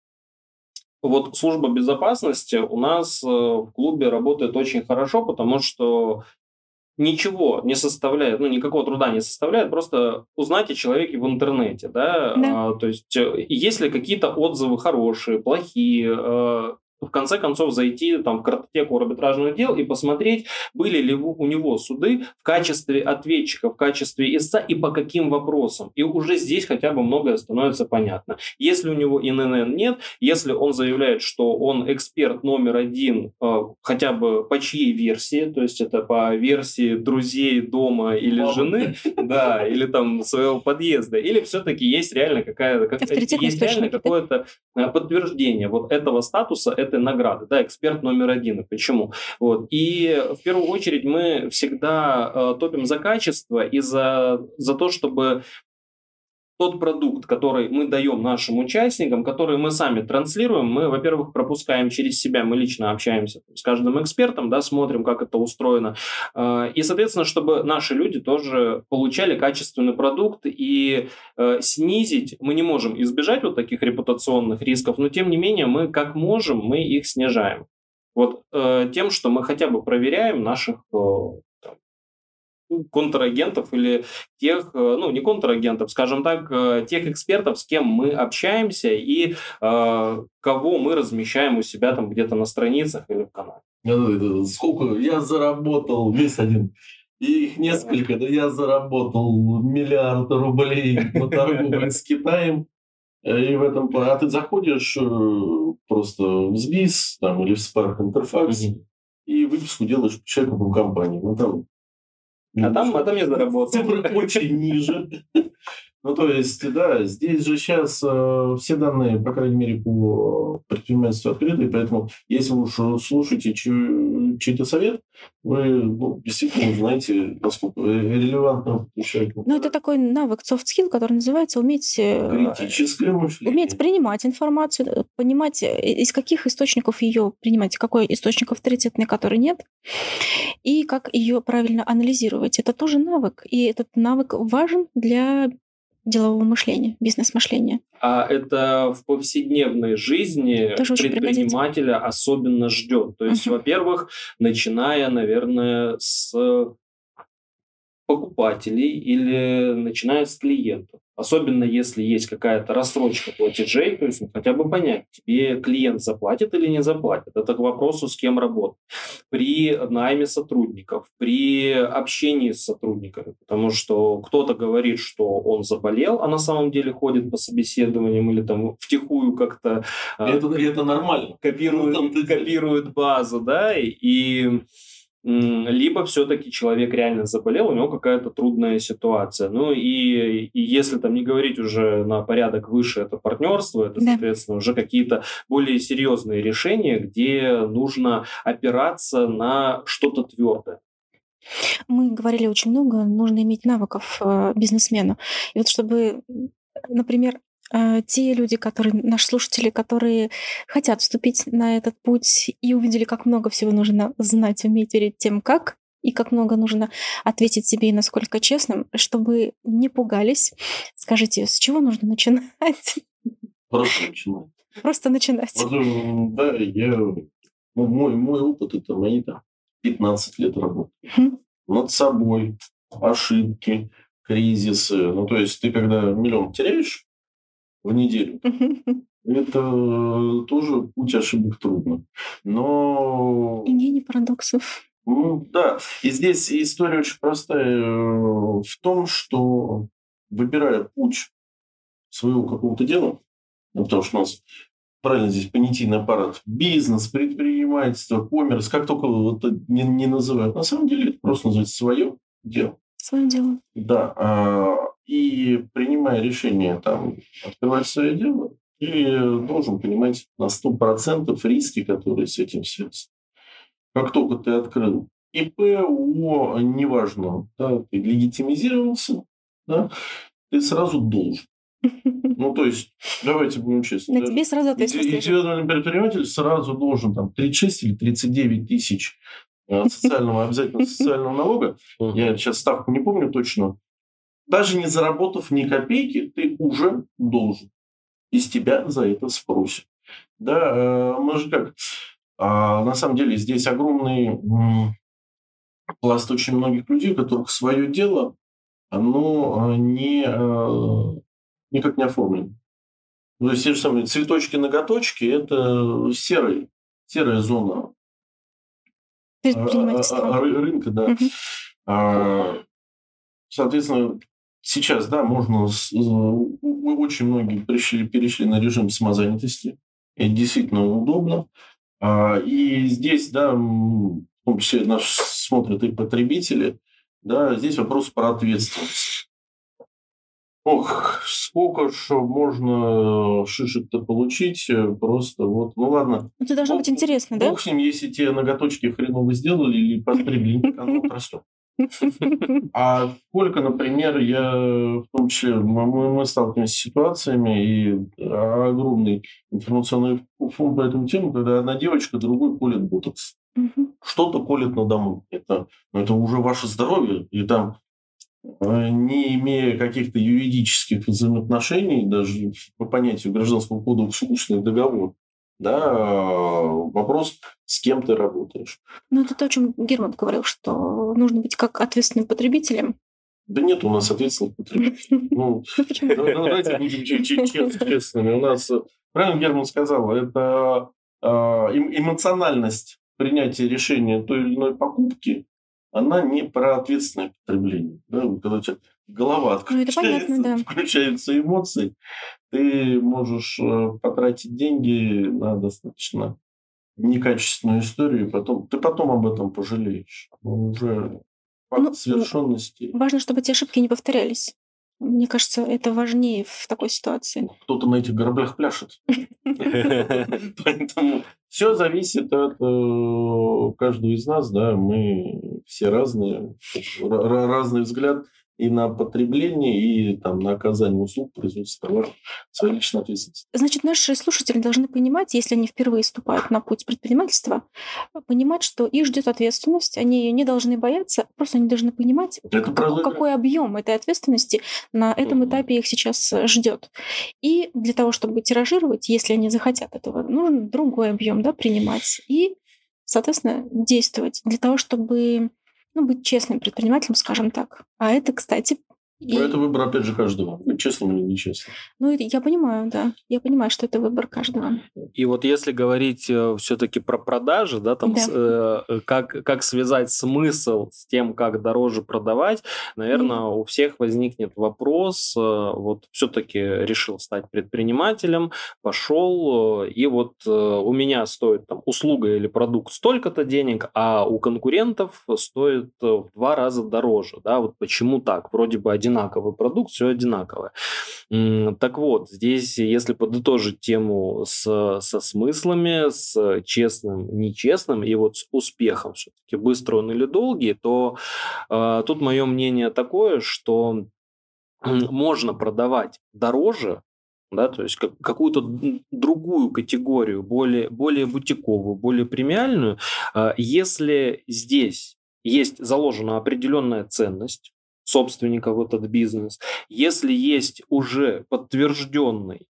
вот служба безопасности у нас э, в клубе работает очень хорошо, потому что ничего не составляет, ну, никакого труда не составляет, просто узнать о человеке в интернете, да, да. А, то есть э, есть ли какие-то отзывы хорошие, плохие, в конце концов зайти там, в картотеку арбитражных дел и посмотреть, были ли у него суды в качестве ответчика, в качестве истца и по каким вопросам. И уже здесь хотя бы многое становится понятно. Если у него ИНН нет, если он заявляет, что он эксперт номер один э, хотя бы по чьей версии, то есть это по версии друзей дома или Мама. жены, да, или там своего подъезда, или все-таки есть реально какая-то, как, есть реально какое-то э, подтверждение вот этого статуса, этой награды, да, эксперт номер один. Почему? Вот. И в первую очередь мы всегда э, топим за качество и за, за то, чтобы тот продукт, который мы даем нашим участникам, который мы сами транслируем, мы, во-первых, пропускаем через себя, мы лично общаемся с каждым экспертом, да, смотрим, как это устроено. Э, и, соответственно, чтобы наши люди тоже получали качественный продукт и э, снизить, мы не можем избежать вот таких репутационных рисков, но тем не менее мы как можем, мы их снижаем. Вот э, тем, что мы хотя бы проверяем наших контрагентов или тех, э, ну, не контрагентов, скажем так, э, тех экспертов, с кем мы общаемся и э, кого мы размещаем у себя там где-то на страницах или в канале. Сколько я заработал, весь один. И их несколько, да я заработал миллиард рублей на торговле с Китаем. И в этом... А ты заходишь просто в СБИС там, или в Spark Interfax, и выписку делаешь человеку по компании. Ну, там а там, а там я заработал. Цифры очень ниже. Ну, то есть, да, здесь же сейчас э, все данные, по крайней мере, по предпринимательству открыты, поэтому если вы уж слушаете чей-то совет, вы ну, действительно узнаете, насколько релевантно человеку. Ну, это такой навык, soft skill, который называется уметь... Э, Критическое мышление. Уметь принимать информацию, понимать, э, из каких источников ее принимать, какой источник авторитетный, который нет, и как ее правильно анализировать. Это тоже навык, и этот навык важен для делового мышления, бизнес-мышления. А это в повседневной жизни Тоже предпринимателя особенно ждет. То есть, uh-huh. во-первых, начиная, наверное, с покупателей или начиная с клиентов. Особенно если есть какая-то рассрочка платежей, то есть ну, хотя бы понять, тебе клиент заплатит или не заплатит. Это к вопросу, с кем работать. При найме сотрудников, при общении с сотрудниками, потому что кто-то говорит, что он заболел, а на самом деле ходит по собеседованиям или там втихую как-то... А, это, это нормально. Копирует, ну, копирует базу, да, и либо все-таки человек реально заболел, у него какая-то трудная ситуация. Ну и, и если там не говорить уже на порядок выше, это партнерство, это, да. соответственно, уже какие-то более серьезные решения, где нужно опираться на что-то твердое. Мы говорили очень много, нужно иметь навыков э, бизнесмена. И вот чтобы например, те люди, которые, наши слушатели, которые хотят вступить на этот путь и увидели, как много всего нужно знать, уметь перед тем, как, и как много нужно ответить себе и насколько честным, чтобы не пугались. Скажите, с чего нужно начинать? Просто начинать. Просто начинать. Вот, э, да, я, ну, мой, мой опыт это мои там 15 лет работы. Мгм. Над собой, ошибки, кризисы. Ну, то есть ты когда миллион теряешь в неделю, [laughs] это тоже путь ошибок трудно. Но И не парадоксов. Ну, да, и здесь история очень простая э, в том, что выбирая путь своего какого-то дела, ну, потому что у нас правильно здесь понятийный аппарат, бизнес, предпринимательство, коммерс, как только вот это не, не называют, на самом деле это просто называется свое дело. Свое дело. Да, а, и принимая решение там открывать свое дело, ты должен понимать на 100% риски, которые с этим связаны. Как только ты открыл ИП, ООО, неважно, да, ты легитимизировался, да, ты сразу должен. Ну, то есть, давайте будем честны. На тебе сразу ответственность. Индивидуальный предприниматель сразу должен там 36 или 39 тысяч э, социального, обязательно социального налога. Я сейчас ставку не помню точно. Даже не заработав ни копейки, ты уже должен. И с тебя за это спросят. Да, э, мы же как... А на самом деле здесь огромный пласт очень многих людей, у которых свое дело, оно э, не, э, никак не оформлено. Ну, То есть те же самые цветочки-ноготочки – это серый, серая зона а, Предпринимательство. а, ры- рынка, да. А, Соответственно, сейчас, да, можно... с- Мы очень многие пришли, перешли на режим самозанятости. Это действительно удобно. А, И здесь, да, в том числе нас смотрят и потребители, да, здесь вопрос про ответственность. Ох, сколько ж можно шишек-то получить, э, просто вот, ну ладно, Это должно Ну, быть интересно, да? бог с ним, если те ноготочки хреново сделали или постригли, оно растет. А сколько, например, я, в том числе, мы, мы- сталкиваемся с ситуациями, и огромный информационный фон по этому тему, когда одна девочка другой колет ботокс. Что-то колет на дому. Это, ну, это уже ваше здоровье. И там, э, не имея каких-то юридических взаимоотношений, даже по понятию гражданского кодекса устный договор, да, э, вопрос, с кем ты работаешь. Ну, это то, о чем Герман говорил, что нужно быть как ответственным потребителем. Да нет у нас ответственных потребителей. [laughs] Ну, давайте будем че- че- че- честными. У нас, правильно Герман сказал, это эм- эмоциональность принятия решения той или иной покупки, она не про ответственное потребление. Да? Когда у тебя голова Ну, понятно, отключается, да. включаются эмоции, ты можешь э, потратить деньги на достаточно некачественную историю, и потом, ты потом об этом пожалеешь. Уже факт Ну, совершенности. Важно, чтобы эти ошибки не повторялись. Мне кажется, это важнее в такой ситуации. кто-то на этих граблях пляшет. [laughs] [laughs] Поэтому все зависит от э, каждого из нас, да, мы все разные, ра- ра- разный взгляд и на потребление, и там на оказание услуг, производство товаров, своя личная ответственность. Значит, наши слушатели должны понимать, если они впервые ступают на путь предпринимательства, понимать, что их ждет ответственность, они ее не должны бояться, просто они должны понимать, Это как- правда. какой объем этой ответственности на этом этапе их сейчас ждет. И для того, чтобы тиражировать, если они захотят этого, нужен другой объем да, принимать и, соответственно, действовать для того, чтобы ну, быть честным предпринимателем, скажем так. А это, кстати, и- Но это выбор, опять же, каждого. Быть честным или нечестным. ну, я понимаю, да, я понимаю, что это выбор каждого. И вот если говорить все-таки про продажи, да, там Да. с- э, как, как связать смысл с тем, как дороже продавать, наверное, у всех возникнет вопрос, э, вот все-таки решил стать предпринимателем, пошел, э, и вот э, у меня стоит там услуга или продукт столько-то денег, а у конкурентов стоит э, в два раза дороже, да, вот почему так? Вроде бы одинаковый продукт, все одинаковое. Так вот, здесь, если подытожить тему с, со смыслами, с честным, нечестным и вот с успехом, все-таки быстро он или долгий, то э, тут мое мнение такое, что можно продавать дороже, да, то есть как, какую-то другую категорию, более, более бутиковую, более премиальную, а, если здесь есть заложена определенная ценность собственника в этот бизнес, если есть уже подтвержденный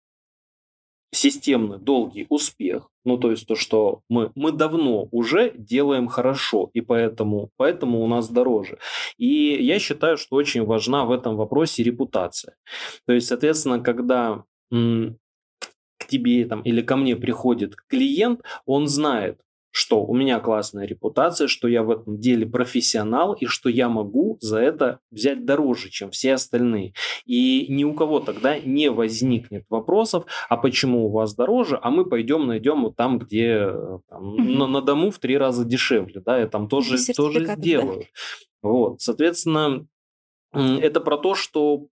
системный долгий успех, ну то есть то, что мы, мы давно уже делаем хорошо, и поэтому, поэтому у нас дороже. И я считаю, что очень важна в этом вопросе репутация. То есть, соответственно, когда м, к тебе там, или ко мне приходит клиент, он знает, что у меня классная репутация, что я в этом деле профессионал и что я могу за это взять дороже, чем все остальные. И ни у кого тогда не возникнет вопросов, а почему у вас дороже, а мы пойдем найдем вот там, где э, там, mm-hmm. на, на дому в три раза дешевле, да, я там тоже, тоже сделаю. Да. Вот, соответственно, это про то, что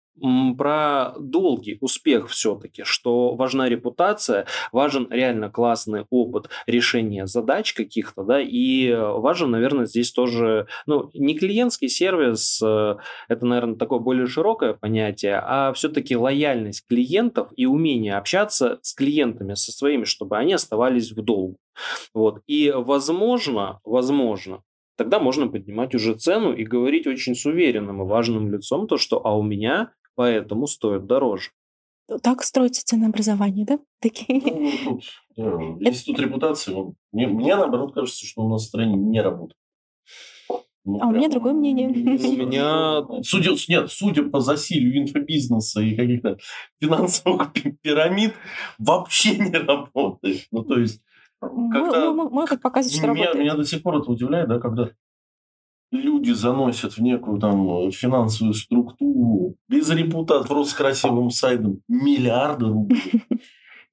про долгий успех все-таки, что важна репутация, важен реально классный опыт решения задач каких-то, да, и важен, наверное, здесь тоже, ну, не клиентский сервис, э, это, наверное, такое более широкое понятие, а все-таки лояльность клиентов и умение общаться с клиентами, со своими, чтобы они оставались в долгу. Вот. И, возможно, возможно, тогда можно поднимать уже цену и говорить очень с уверенным и важным лицом то, что а у меня поэтому стоит дороже. Так строится ценообразование, да? [laughs] Такие. Ну, тут, да, институт репутации, мне, мне наоборот кажется, что у нас в стране не работает. Ну, а у меня другое мнение. У меня... Судя, нет, судя по засилию инфобизнеса и каких-то финансовых пирамид, вообще [laughs] не работает. Ну, то есть... Когда... Могут показывать, что меня, работает. Меня до сих пор это удивляет, да, когда люди заносят в некую там финансовую структуру без репутации, просто с красивым сайтом миллиарды рублей.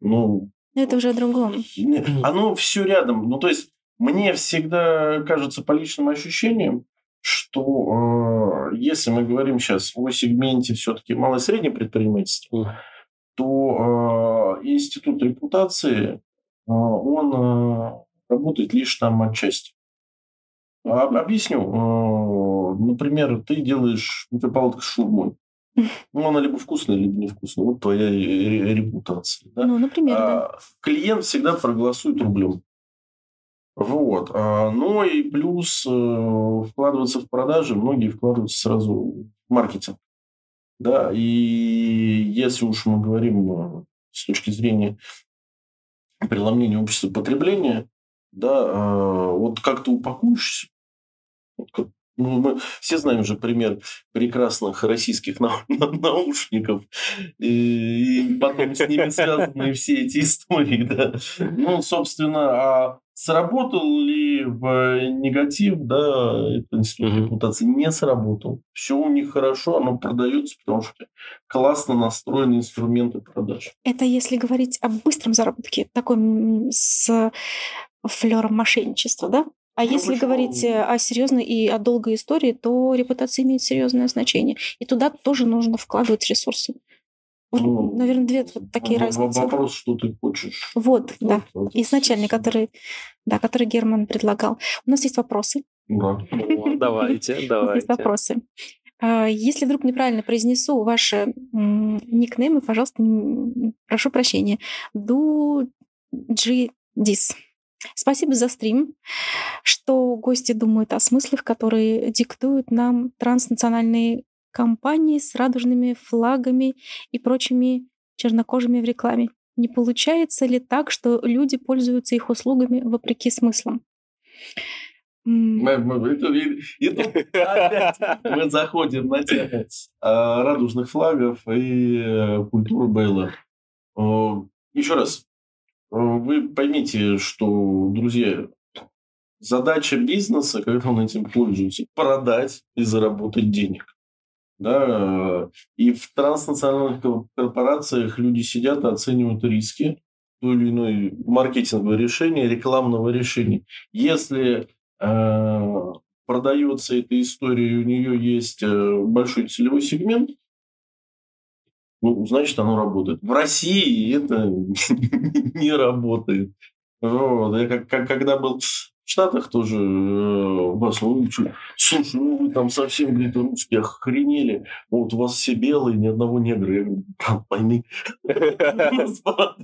Ну, это уже о другом. Оно все рядом. Ну, то есть, мне всегда кажется по личным ощущениям, что э, если мы говорим сейчас о сегменте все-таки малое и среднее предпринимательство, то э, институт репутации, э, он э, работает лишь там отчасти. А, объясню. Э, например, ты делаешь бутерброд с шурмой. [laughs] Ну, она либо вкусная, либо невкусная. Вот твоя репутация. Да? Ну, например, а, да. Клиент всегда проголосует рублем. Вот. А, ну и плюс э, вкладываться в продажи, многие вкладываются сразу в маркетинг. Да, и если уж мы говорим э, с точки зрения преломления общества потребления, да, вот как ты упакуешься, ну, мы все знаем же пример прекрасных российских на, [laughs] на, наушников, и, и потом с ними связаны все эти истории. Да. Ну, собственно, а сработал ли в негатив, да, этот институт mm-hmm. репутации? Не сработал. Все у них хорошо, оно продается, потому что классно настроены инструменты продаж. Это если говорить о быстром заработке, такой с флером мошенничества, да? А ну, если говорить о серьезной и о долгой истории, то репутация имеет серьезное значение. И туда тоже нужно вкладывать ресурсы. Вот, ну, наверное, две вот такие разницы. Вопрос, что ты хочешь. Вот, вот да. Вот. Изначально, который, да, который Герман предлагал. У нас есть вопросы. Да. [laughs] Давайте, [laughs] давайте. Есть вопросы. А, если вдруг неправильно произнесу ваши никнеймы, пожалуйста, прошу прощения. Ду Джи Дис. Спасибо за стрим, что гости думают о смыслах, которые диктуют нам транснациональные компании с радужными флагами и прочими чернокожими в рекламе. Не получается ли так, что люди пользуются их услугами вопреки смыслам? Мы, мы, это, это, опять мы заходим на тему а, радужных флагов и э, культуры Бейла. Еще раз, вы поймите, что, друзья, задача бизнеса, когда он этим пользуется, продать и заработать денег. Да? И в транснациональных корпорациях люди сидят и оценивают риски той или иной маркетингового решения, рекламного решения. Если э, продается эта история, и у нее есть э, большой целевой сегмент, ну, значит, оно работает. В России это [laughs] не работает. Вот. Я как, как, когда был В Штатах тоже э, вас, ну, слушай, ну вы там совсем, говорит, русские охренели. Вот у вас все белые, ни одного негра. Я говорю, пойми.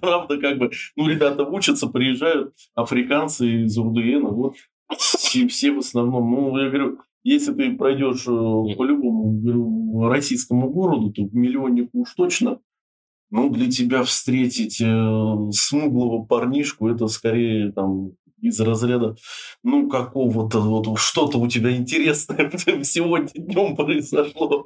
Правда, как бы, ну, ребята учатся, приезжают, африканцы из УДН, вот, все в основном, ну, я говорю, если ты пройдешь э, по любому российскому городу, то миллионнику уж точно, ну, для тебя встретить э, смуглого парнишку, это скорее там из разряда, ну, какого-то вот что-то у тебя интересное [laughs] сегодня днем произошло.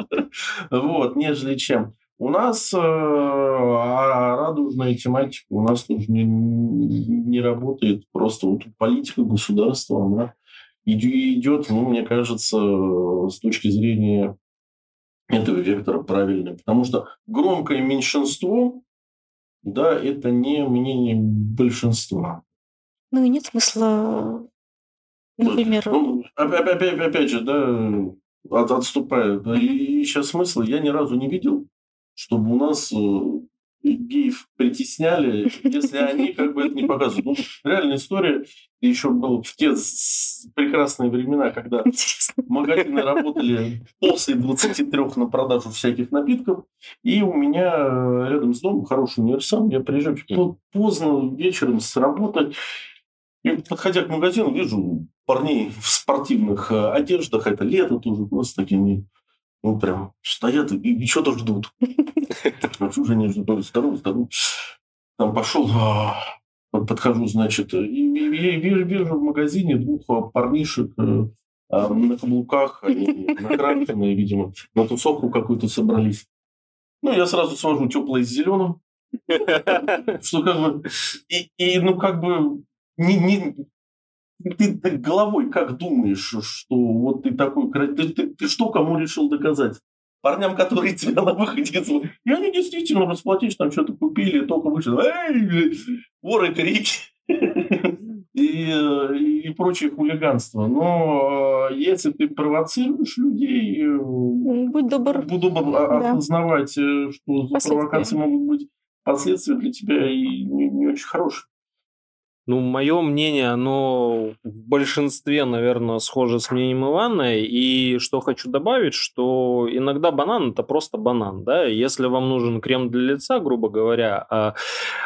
вот, нежели чем. У нас э, а радужная тематика у нас тоже не, не работает. Просто вот политика государства, она идет, ну, мне кажется, с точки зрения этого вектора правильной. Потому что громкое меньшинство, да, это не мнение большинства. Ну и нет смысла, например... Ну, опять, опять, опять же, да, от, отступая, да, и сейчас смысла я ни разу не видел, чтобы у нас э, геев притесняли, если они как бы это не показывают. Ну, реальная история еще была в те прекрасные времена, когда Интересно. магазины работали после 23 на продажу всяких напитков. И у меня э, рядом с домом хороший универсам. Я приезжаю поздно вечером с работы. И подходя к магазину, вижу парней в спортивных э, одеждах. Это лето тоже, просто такие ну, прям стоят и, и [laughs] что-то ждут. Уже не ждут. Здорово, здорово. Там пошел, а, подхожу, значит, и, вижу, вижу в магазине двух парнишек э, а, на каблуках, накрашенные, видимо, на тусовку какую-то собрались. Ну, я сразу свожу теплое с зеленым. [laughs] Что как бы... И ну, как бы... Не, не, ты, головой как думаешь, что вот ты такой... Ты, ты, ты что кому решил доказать? Парням, которые тебя на выходе зовут. И они действительно расплатились, там что-то купили, только вышли. Эй, воры, крики. И, и прочее хулиганство. Но э, если ты провоцируешь людей, э, будь добр, будь добр да. осознавать, э, что провокации могут быть последствия для тебя и не, не очень хорошие. Ну, мое мнение, оно в большинстве, наверное, схоже с мнением Ивана. И что хочу добавить, что иногда банан – это просто банан. Да? Если вам нужен крем для лица, грубо говоря, а,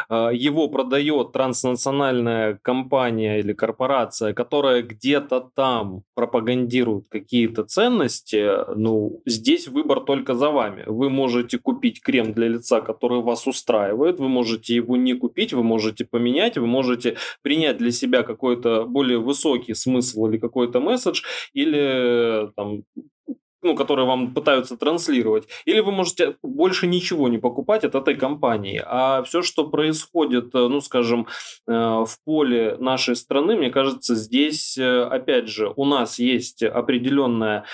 а его продает транснациональная компания или корпорация, которая где-то там пропагандирует какие-то ценности, ну, здесь выбор только за вами. Вы можете купить крем для лица, который вас устраивает, вы можете его не купить, вы можете поменять, вы можете принять для себя какой-то более высокий смысл или какой-то месседж, или там, ну, которые вам пытаются транслировать, или вы можете больше ничего не покупать от этой компании. А все, что происходит, э, ну, скажем, э, в поле нашей страны, мне кажется, здесь, э, опять же, у нас есть определенная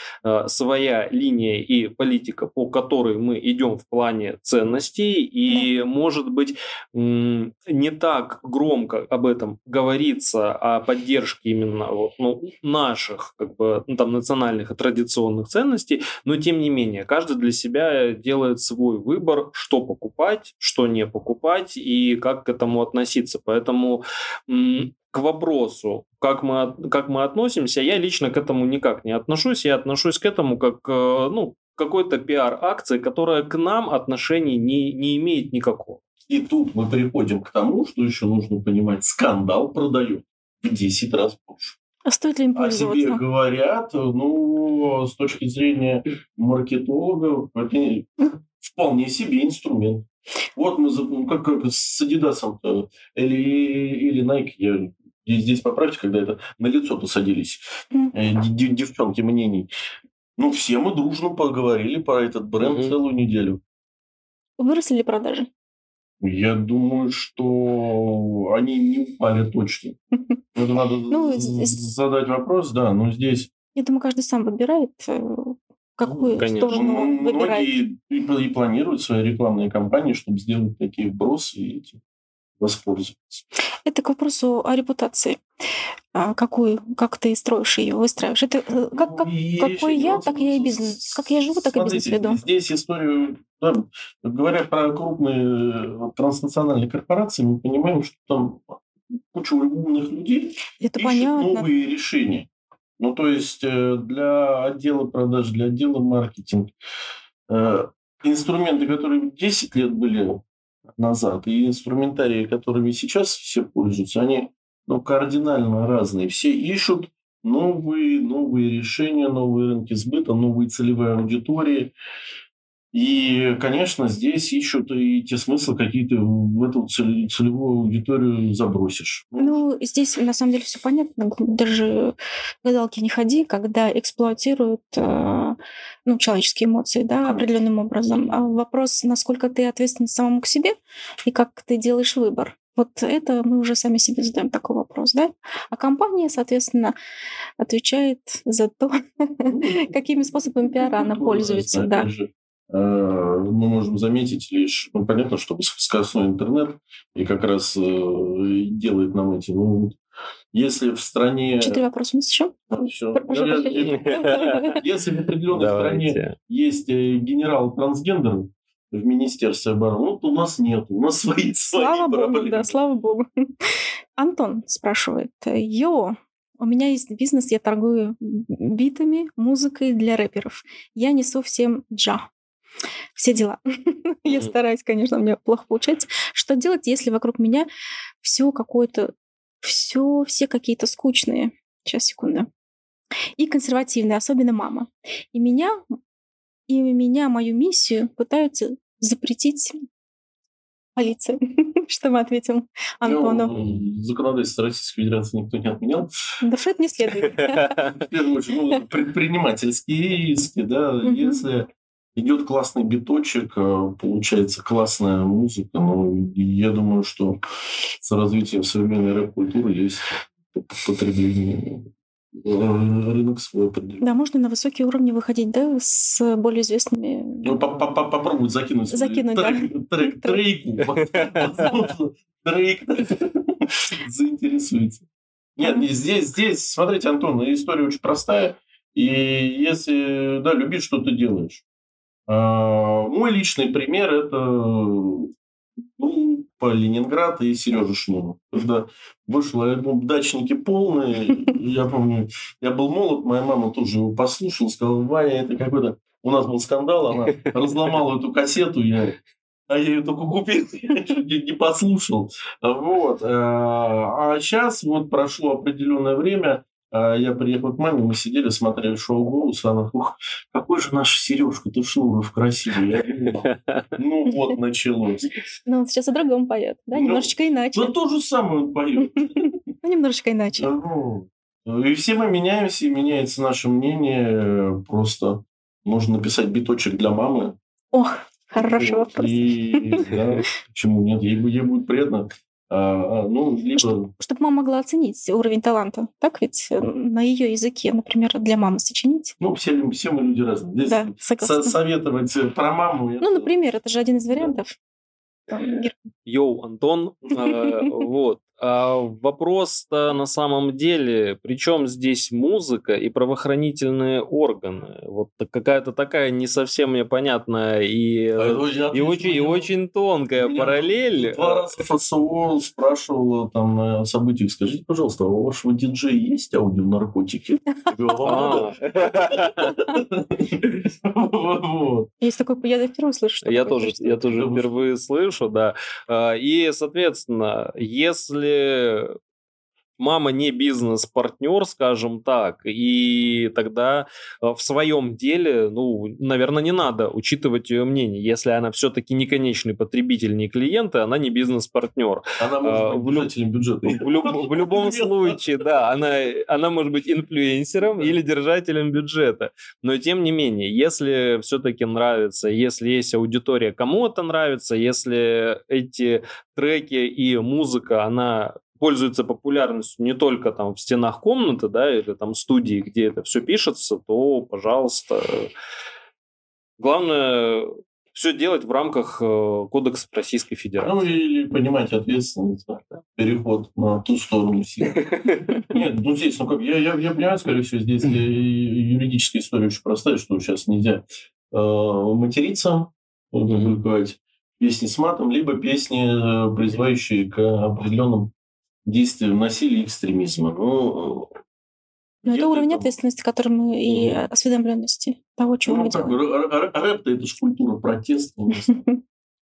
своя линия и политика, по которой мы идем в плане ценностей, и, может быть, не так громко об этом говорится, о поддержке именно вот, ну, наших, как бы, ну, там, национальных и традиционных ценностей, ценностей, но тем не менее, каждый для себя делает свой выбор, что покупать, что не покупать и как к этому относиться. Поэтому к вопросу, как мы, как мы относимся, я лично к этому никак не отношусь. Я отношусь к этому как э, ну, какой-то пиар-акции, которая к нам отношений не, не имеет никакого. И тут мы приходим к тому, что еще нужно понимать, скандал продает в 10 раз больше. А стоит ли им пользоваться? О себе говорят, ну, с точки зрения маркетологов, это вполне себе инструмент. Вот мы, ну, как, как с Adidas или, или Nike, я здесь поправьте, когда это на лицо посадились mm. девчонки мнений. Ну, все мы дружно поговорили про этот бренд mm-hmm. целую неделю. Выросли ли продажи? Я думаю, что они не упали точно. [laughs] Это надо ну, задать вопрос, да, но здесь... Я думаю, каждый сам выбирает, э, какую Конечно. сторону он выбирает. Многие и планируют свои рекламные кампании, чтобы сделать такие вбросы и этим воспользоваться. Это к вопросу о репутации. А, какую, как ты строишь ее, выстраиваешь. Это э, как, как, ну, какой я, так я и бизнес. Как я живу, так и бизнес веду. Здесь историю, да, говоря про крупные транснациональные корпорации, мы понимаем, что там куча умных людей Это понятно. новые решения. Ну, то есть э, для отдела продаж, для отдела маркетинга э, инструменты, которые 10 лет были назад, и инструментарии, которыми сейчас все пользуются, они ну, кардинально разные. Все ищут новые, новые решения, новые рынки сбыта, новые целевые аудитории. И, конечно, здесь ищут и те смыслы, какие ты в эту целевую аудиторию забросишь. Ну, здесь на самом деле все понятно. Даже гадалки не ходи, когда эксплуатируют э, ну, человеческие эмоции да, определенным образом. А вопрос, насколько ты ответственен самому к себе и как ты делаешь выбор. Вот это мы уже сами себе задаем такой вопрос, да? А компания, соответственно, отвечает за то, [laughs] какими способами пиара она Ну, пользуется, да. Э, мы можем заметить лишь, ну, понятно, что скоростной интернет и как раз э, делает нам эти, ну, если в стране... Четыре вопроса у нас еще? [laughs] Если в определенной стране есть э, генерал трансгендер в Министерстве обороны, ну, то у нас нет, у нас [laughs] свои, свои Слава богу, да, слава богу. Антон спрашивает, йо, у меня есть бизнес, я торгую битами, музыкой для рэперов. Я несу всем джа. Все дела. [laughs] Я стараюсь, конечно, у меня плохо получается. Что делать, если вокруг меня все какое-то, все, все какие-то скучные. Сейчас, секунду. И консервативные, особенно мама. И меня, и меня, мою миссию пытаются запретить полиция. [laughs] Что мы ответим Антону? Ну, законодательство Российской Федерации никто не отменял. Да что это не следует. [laughs] В первую очередь, ну, предпринимательские риски, да, если идет классный биточек, э, получается классная музыка, и я думаю, что с развитием современной рэп-культуры есть потребление, э, рынок свой определенный. Да, можно на высокие уровни выходить, да, с более известными... Ну, по- по- по- попробовать закинуть, Закинуть, да. трек, трек, [laughs] трейку. Трейк заинтересуется. Нет, не здесь, здесь, смотрите, Антон, история очень простая. И если, да, любишь, что ты делаешь. А, Мой личный пример – это ну, по Ленинград и Сережа Шнуров. Когда вышел альбом «Дачники полные», я помню, я был молод, моя мама тоже его послушала, сказала, Ваня, это какой-то... У нас был скандал, она разломала эту кассету, я, а я ее только купил, [laughs] я не, послушал. Вот. А сейчас вот прошло определенное время, я приехал к маме, мы сидели, смотрели шоу «Голос», она, ух, какой же наш Сережка-то Шнуров красивый. Я думаю, ну вот началось. Ну, он сейчас о другом поет, да, Ну, немножечко иначе. Да то же самое он поет. [laughs] Ну, немножечко иначе. Ну, И все мы меняемся, и меняется наше мнение. Просто нужно написать биточек для мамы. Ох, хороший вопрос. И да, [laughs] почему нет? Ей, ей будет приятно. А, а, ну, либо... Чтобы мама могла оценить уровень таланта. Так ведь э, на ее языке, например, для мамы сочинить. Ну, все, все мы люди разные. Здесь Да, со- согласна. советовать про маму... Ну, это- например, это же один из вариантов. Йоу, Антон. Э, [laughs] Вот. А вопрос-то на самом деле, причем здесь музыка и правоохранительные органы? Вот какая-то такая не совсем мне понятная и, А э, очень и очень, и очень тонкая Меня параллель. Два раза ФСО спрашивала там на событиях, скажите, пожалуйста, а у вашего диджея есть аудионаркотики? [laughs] А. «А, Вот. Есть такой, я впервые слышу, Я тоже, я тоже впервые слышу, да. А, И, соответственно, если деле мама не бизнес-партнер, скажем так, и тогда э, в своем деле, ну, наверное, не надо учитывать ее мнение. Если она все-таки не конечный потребитель, не клиент, и она не бизнес-партнер. Она А, может быть держателем бюджета. В, люб- в любом случае, да, она, она может быть инфлюенсером или держателем бюджета. Но тем не менее, если все-таки нравится, если есть аудитория, кому это нравится, если эти треки и музыка, она пользуется популярностью не только там в стенах комнаты, да, или там студии, где это все пишется, то, пожалуйста, главное все делать в рамках э, Кодекса Российской Ну, Федерации. или понимать ответственность, да, переход на ту сторону сил. Нет, ну здесь, ну как, я, я, я понимаю, скорее всего, здесь юридическая история очень простая, что сейчас нельзя э, материться, публиковать песни с матом, либо песни, э, призывающие к определенным действия насилия и экстремизма. Но но это уровень там... ответственности, который мы и осведомленности того, чего ну, мы так, делаем. Рэп-то это же культура протеста.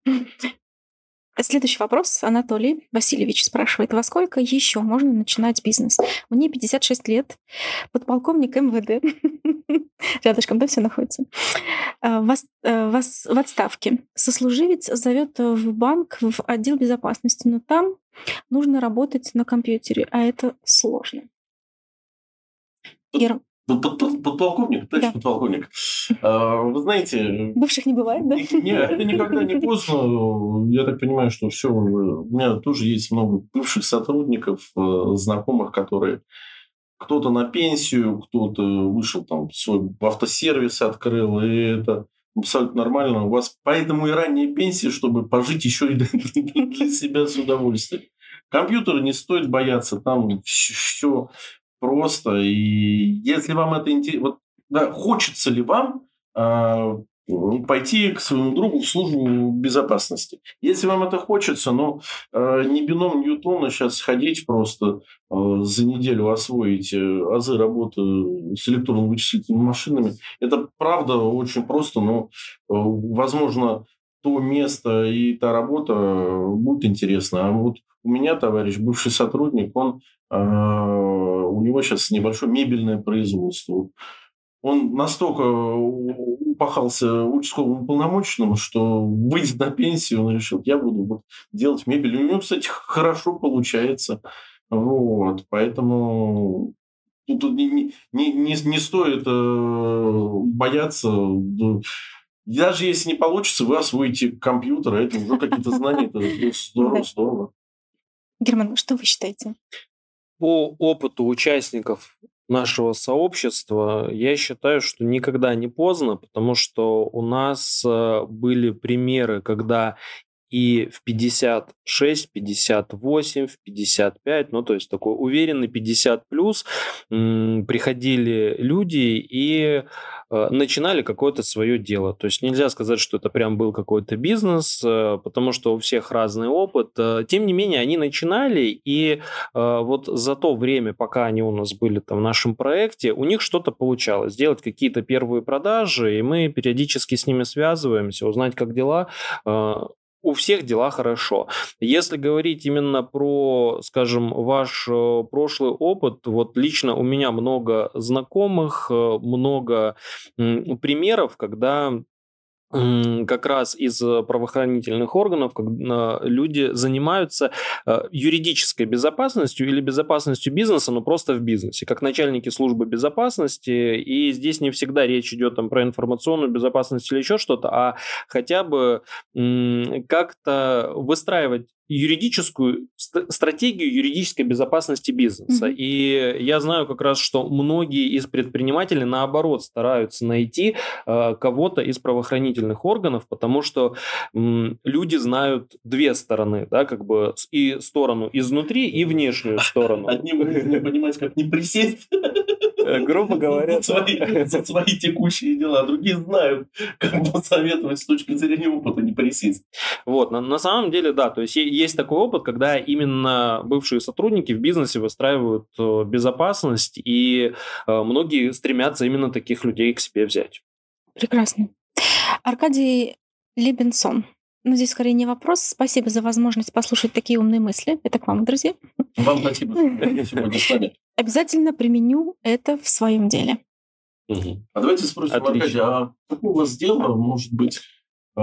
[laughs] Следующий вопрос. Анатолий Васильевич спрашивает, во сколько еще можно начинать бизнес? Мне 56 лет, подполковник МВД, [laughs] рядышком, да, все находится, а, вас, а, вас в отставке. Сослуживец зовет в банк, в отдел безопасности, но там нужно работать на компьютере, а это сложно. Ира. Подполковник, товарищ да. подполковник. А, вы знаете... Бывших не бывает, да? Нет, это никогда не [laughs] поздно. Я так понимаю, что все... У меня тоже есть много бывших сотрудников, э, знакомых, которые кто-то на пенсию, кто-то вышел там свой автосервис открыл, и это абсолютно нормально. У вас поэтому и ранняя пенсия, чтобы пожить еще и [laughs] для себя с удовольствием. Компьютера не стоит бояться, там все просто. И если вам это интересно, вот, да, хочется ли вам э, пойти к своему другу в службу безопасности. Если вам это хочется, но э, не бином Ньютона сейчас ходить просто э, за неделю освоить э, азы работы с электронно-вычислительными машинами, это правда очень просто, но, э, возможно, то место и та работа будет интересна. А вот у меня товарищ, бывший сотрудник, он э, у него сейчас небольшое мебельное производство. Он настолько упахался участковым уполномоченным, что, выйдя на пенсию, он решил, я буду делать мебель. У него, кстати, хорошо получается. Вот, поэтому тут не, не, не, не стоит э, бояться. Даже если не получится, вы освоите компьютер, а это уже какие-то знания, это здорово, здорово. Герман, что вы считаете? По опыту участников нашего сообщества, я считаю, что никогда не поздно, потому что у нас э, были примеры, когда и в 56, 58, в 55, ну то есть такой уверенный 50 плюс приходили люди и э, начинали какое-то свое дело. То есть нельзя сказать, что это прям был какой-то бизнес, э, потому что у всех разный опыт. Э, тем не менее, они начинали, и вот за то время, пока они у нас были там в нашем проекте, у них что-то получалось. Сделать какие-то первые продажи, и мы периодически с ними связываемся, узнать, как дела у всех дела хорошо. Если говорить именно про, скажем, ваш э, прошлый опыт, вот лично у меня много знакомых, э, много примеров, когда как раз из э, правоохранительных органов когда люди занимаются э, юридической безопасностью или безопасностью бизнеса, но просто в бизнесе, как начальники службы безопасности. И здесь не всегда речь идет там, про информационную безопасность или еще что-то, а хотя бы как-то выстраивать юридическую стратегию юридической безопасности бизнеса. Mm-hmm. И я знаю как раз, что многие из предпринимателей наоборот стараются найти э, кого-то из правоохранительных органов, потому что э, люди знают две стороны, да, как бы и сторону изнутри, и внешнюю сторону. Одним понимать, как не присесть. Э, грубо говоря, за свои, за свои текущие дела. Другие знают, как посоветовать с точки зрения опыта не присесть. Вот, на, на самом деле, да, то есть есть такой опыт, когда именно бывшие сотрудники в бизнесе выстраивают э, безопасность, и э, многие стремятся именно таких людей к себе взять. Прекрасно. Аркадий Либенсон. Ну, здесь скорее не вопрос. Спасибо за возможность послушать такие умные мысли. Это к вам, друзья. Вам спасибо, что сегодня с вами. Обязательно применю это в своем деле. Угу. А давайте спросим. Аркадий, а какое у вас дело, может быть, э,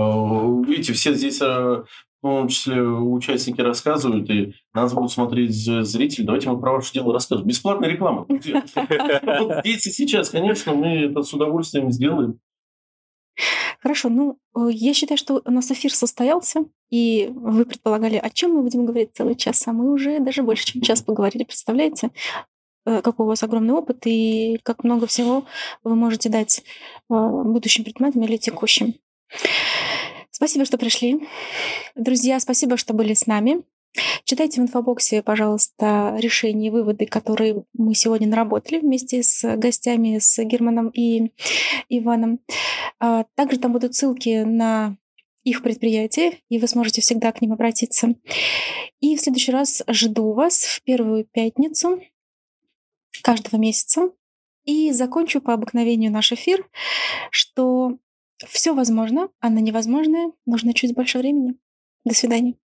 видите, все здесь э, в том числе участники рассказывают, и нас будут смотреть зрители. Давайте мы про ваше дело расскажем. Бесплатная реклама. [laughs] Вот здесь и сейчас, конечно, мы это с удовольствием сделаем. Хорошо, ну, э, я считаю, что у нас эфир состоялся, и вы предполагали, о чем мы будем говорить целый час, а мы уже даже больше, чем час поговорили, представляете? Э, какой у вас огромный опыт и как много всего вы можете дать э, будущим предпринимателям или текущим. Спасибо, что пришли. Друзья, спасибо, что были с нами. Читайте в инфобоксе, пожалуйста, решения и выводы, которые мы сегодня наработали вместе с гостями, с Германом и Иваном. А, также там будут ссылки на их предприятия, и вы сможете всегда к ним обратиться. И в следующий раз жду вас в первую пятницу каждого месяца. И закончу по обыкновению наш эфир, что все возможно, а на невозможное нужно чуть больше времени. До свидания.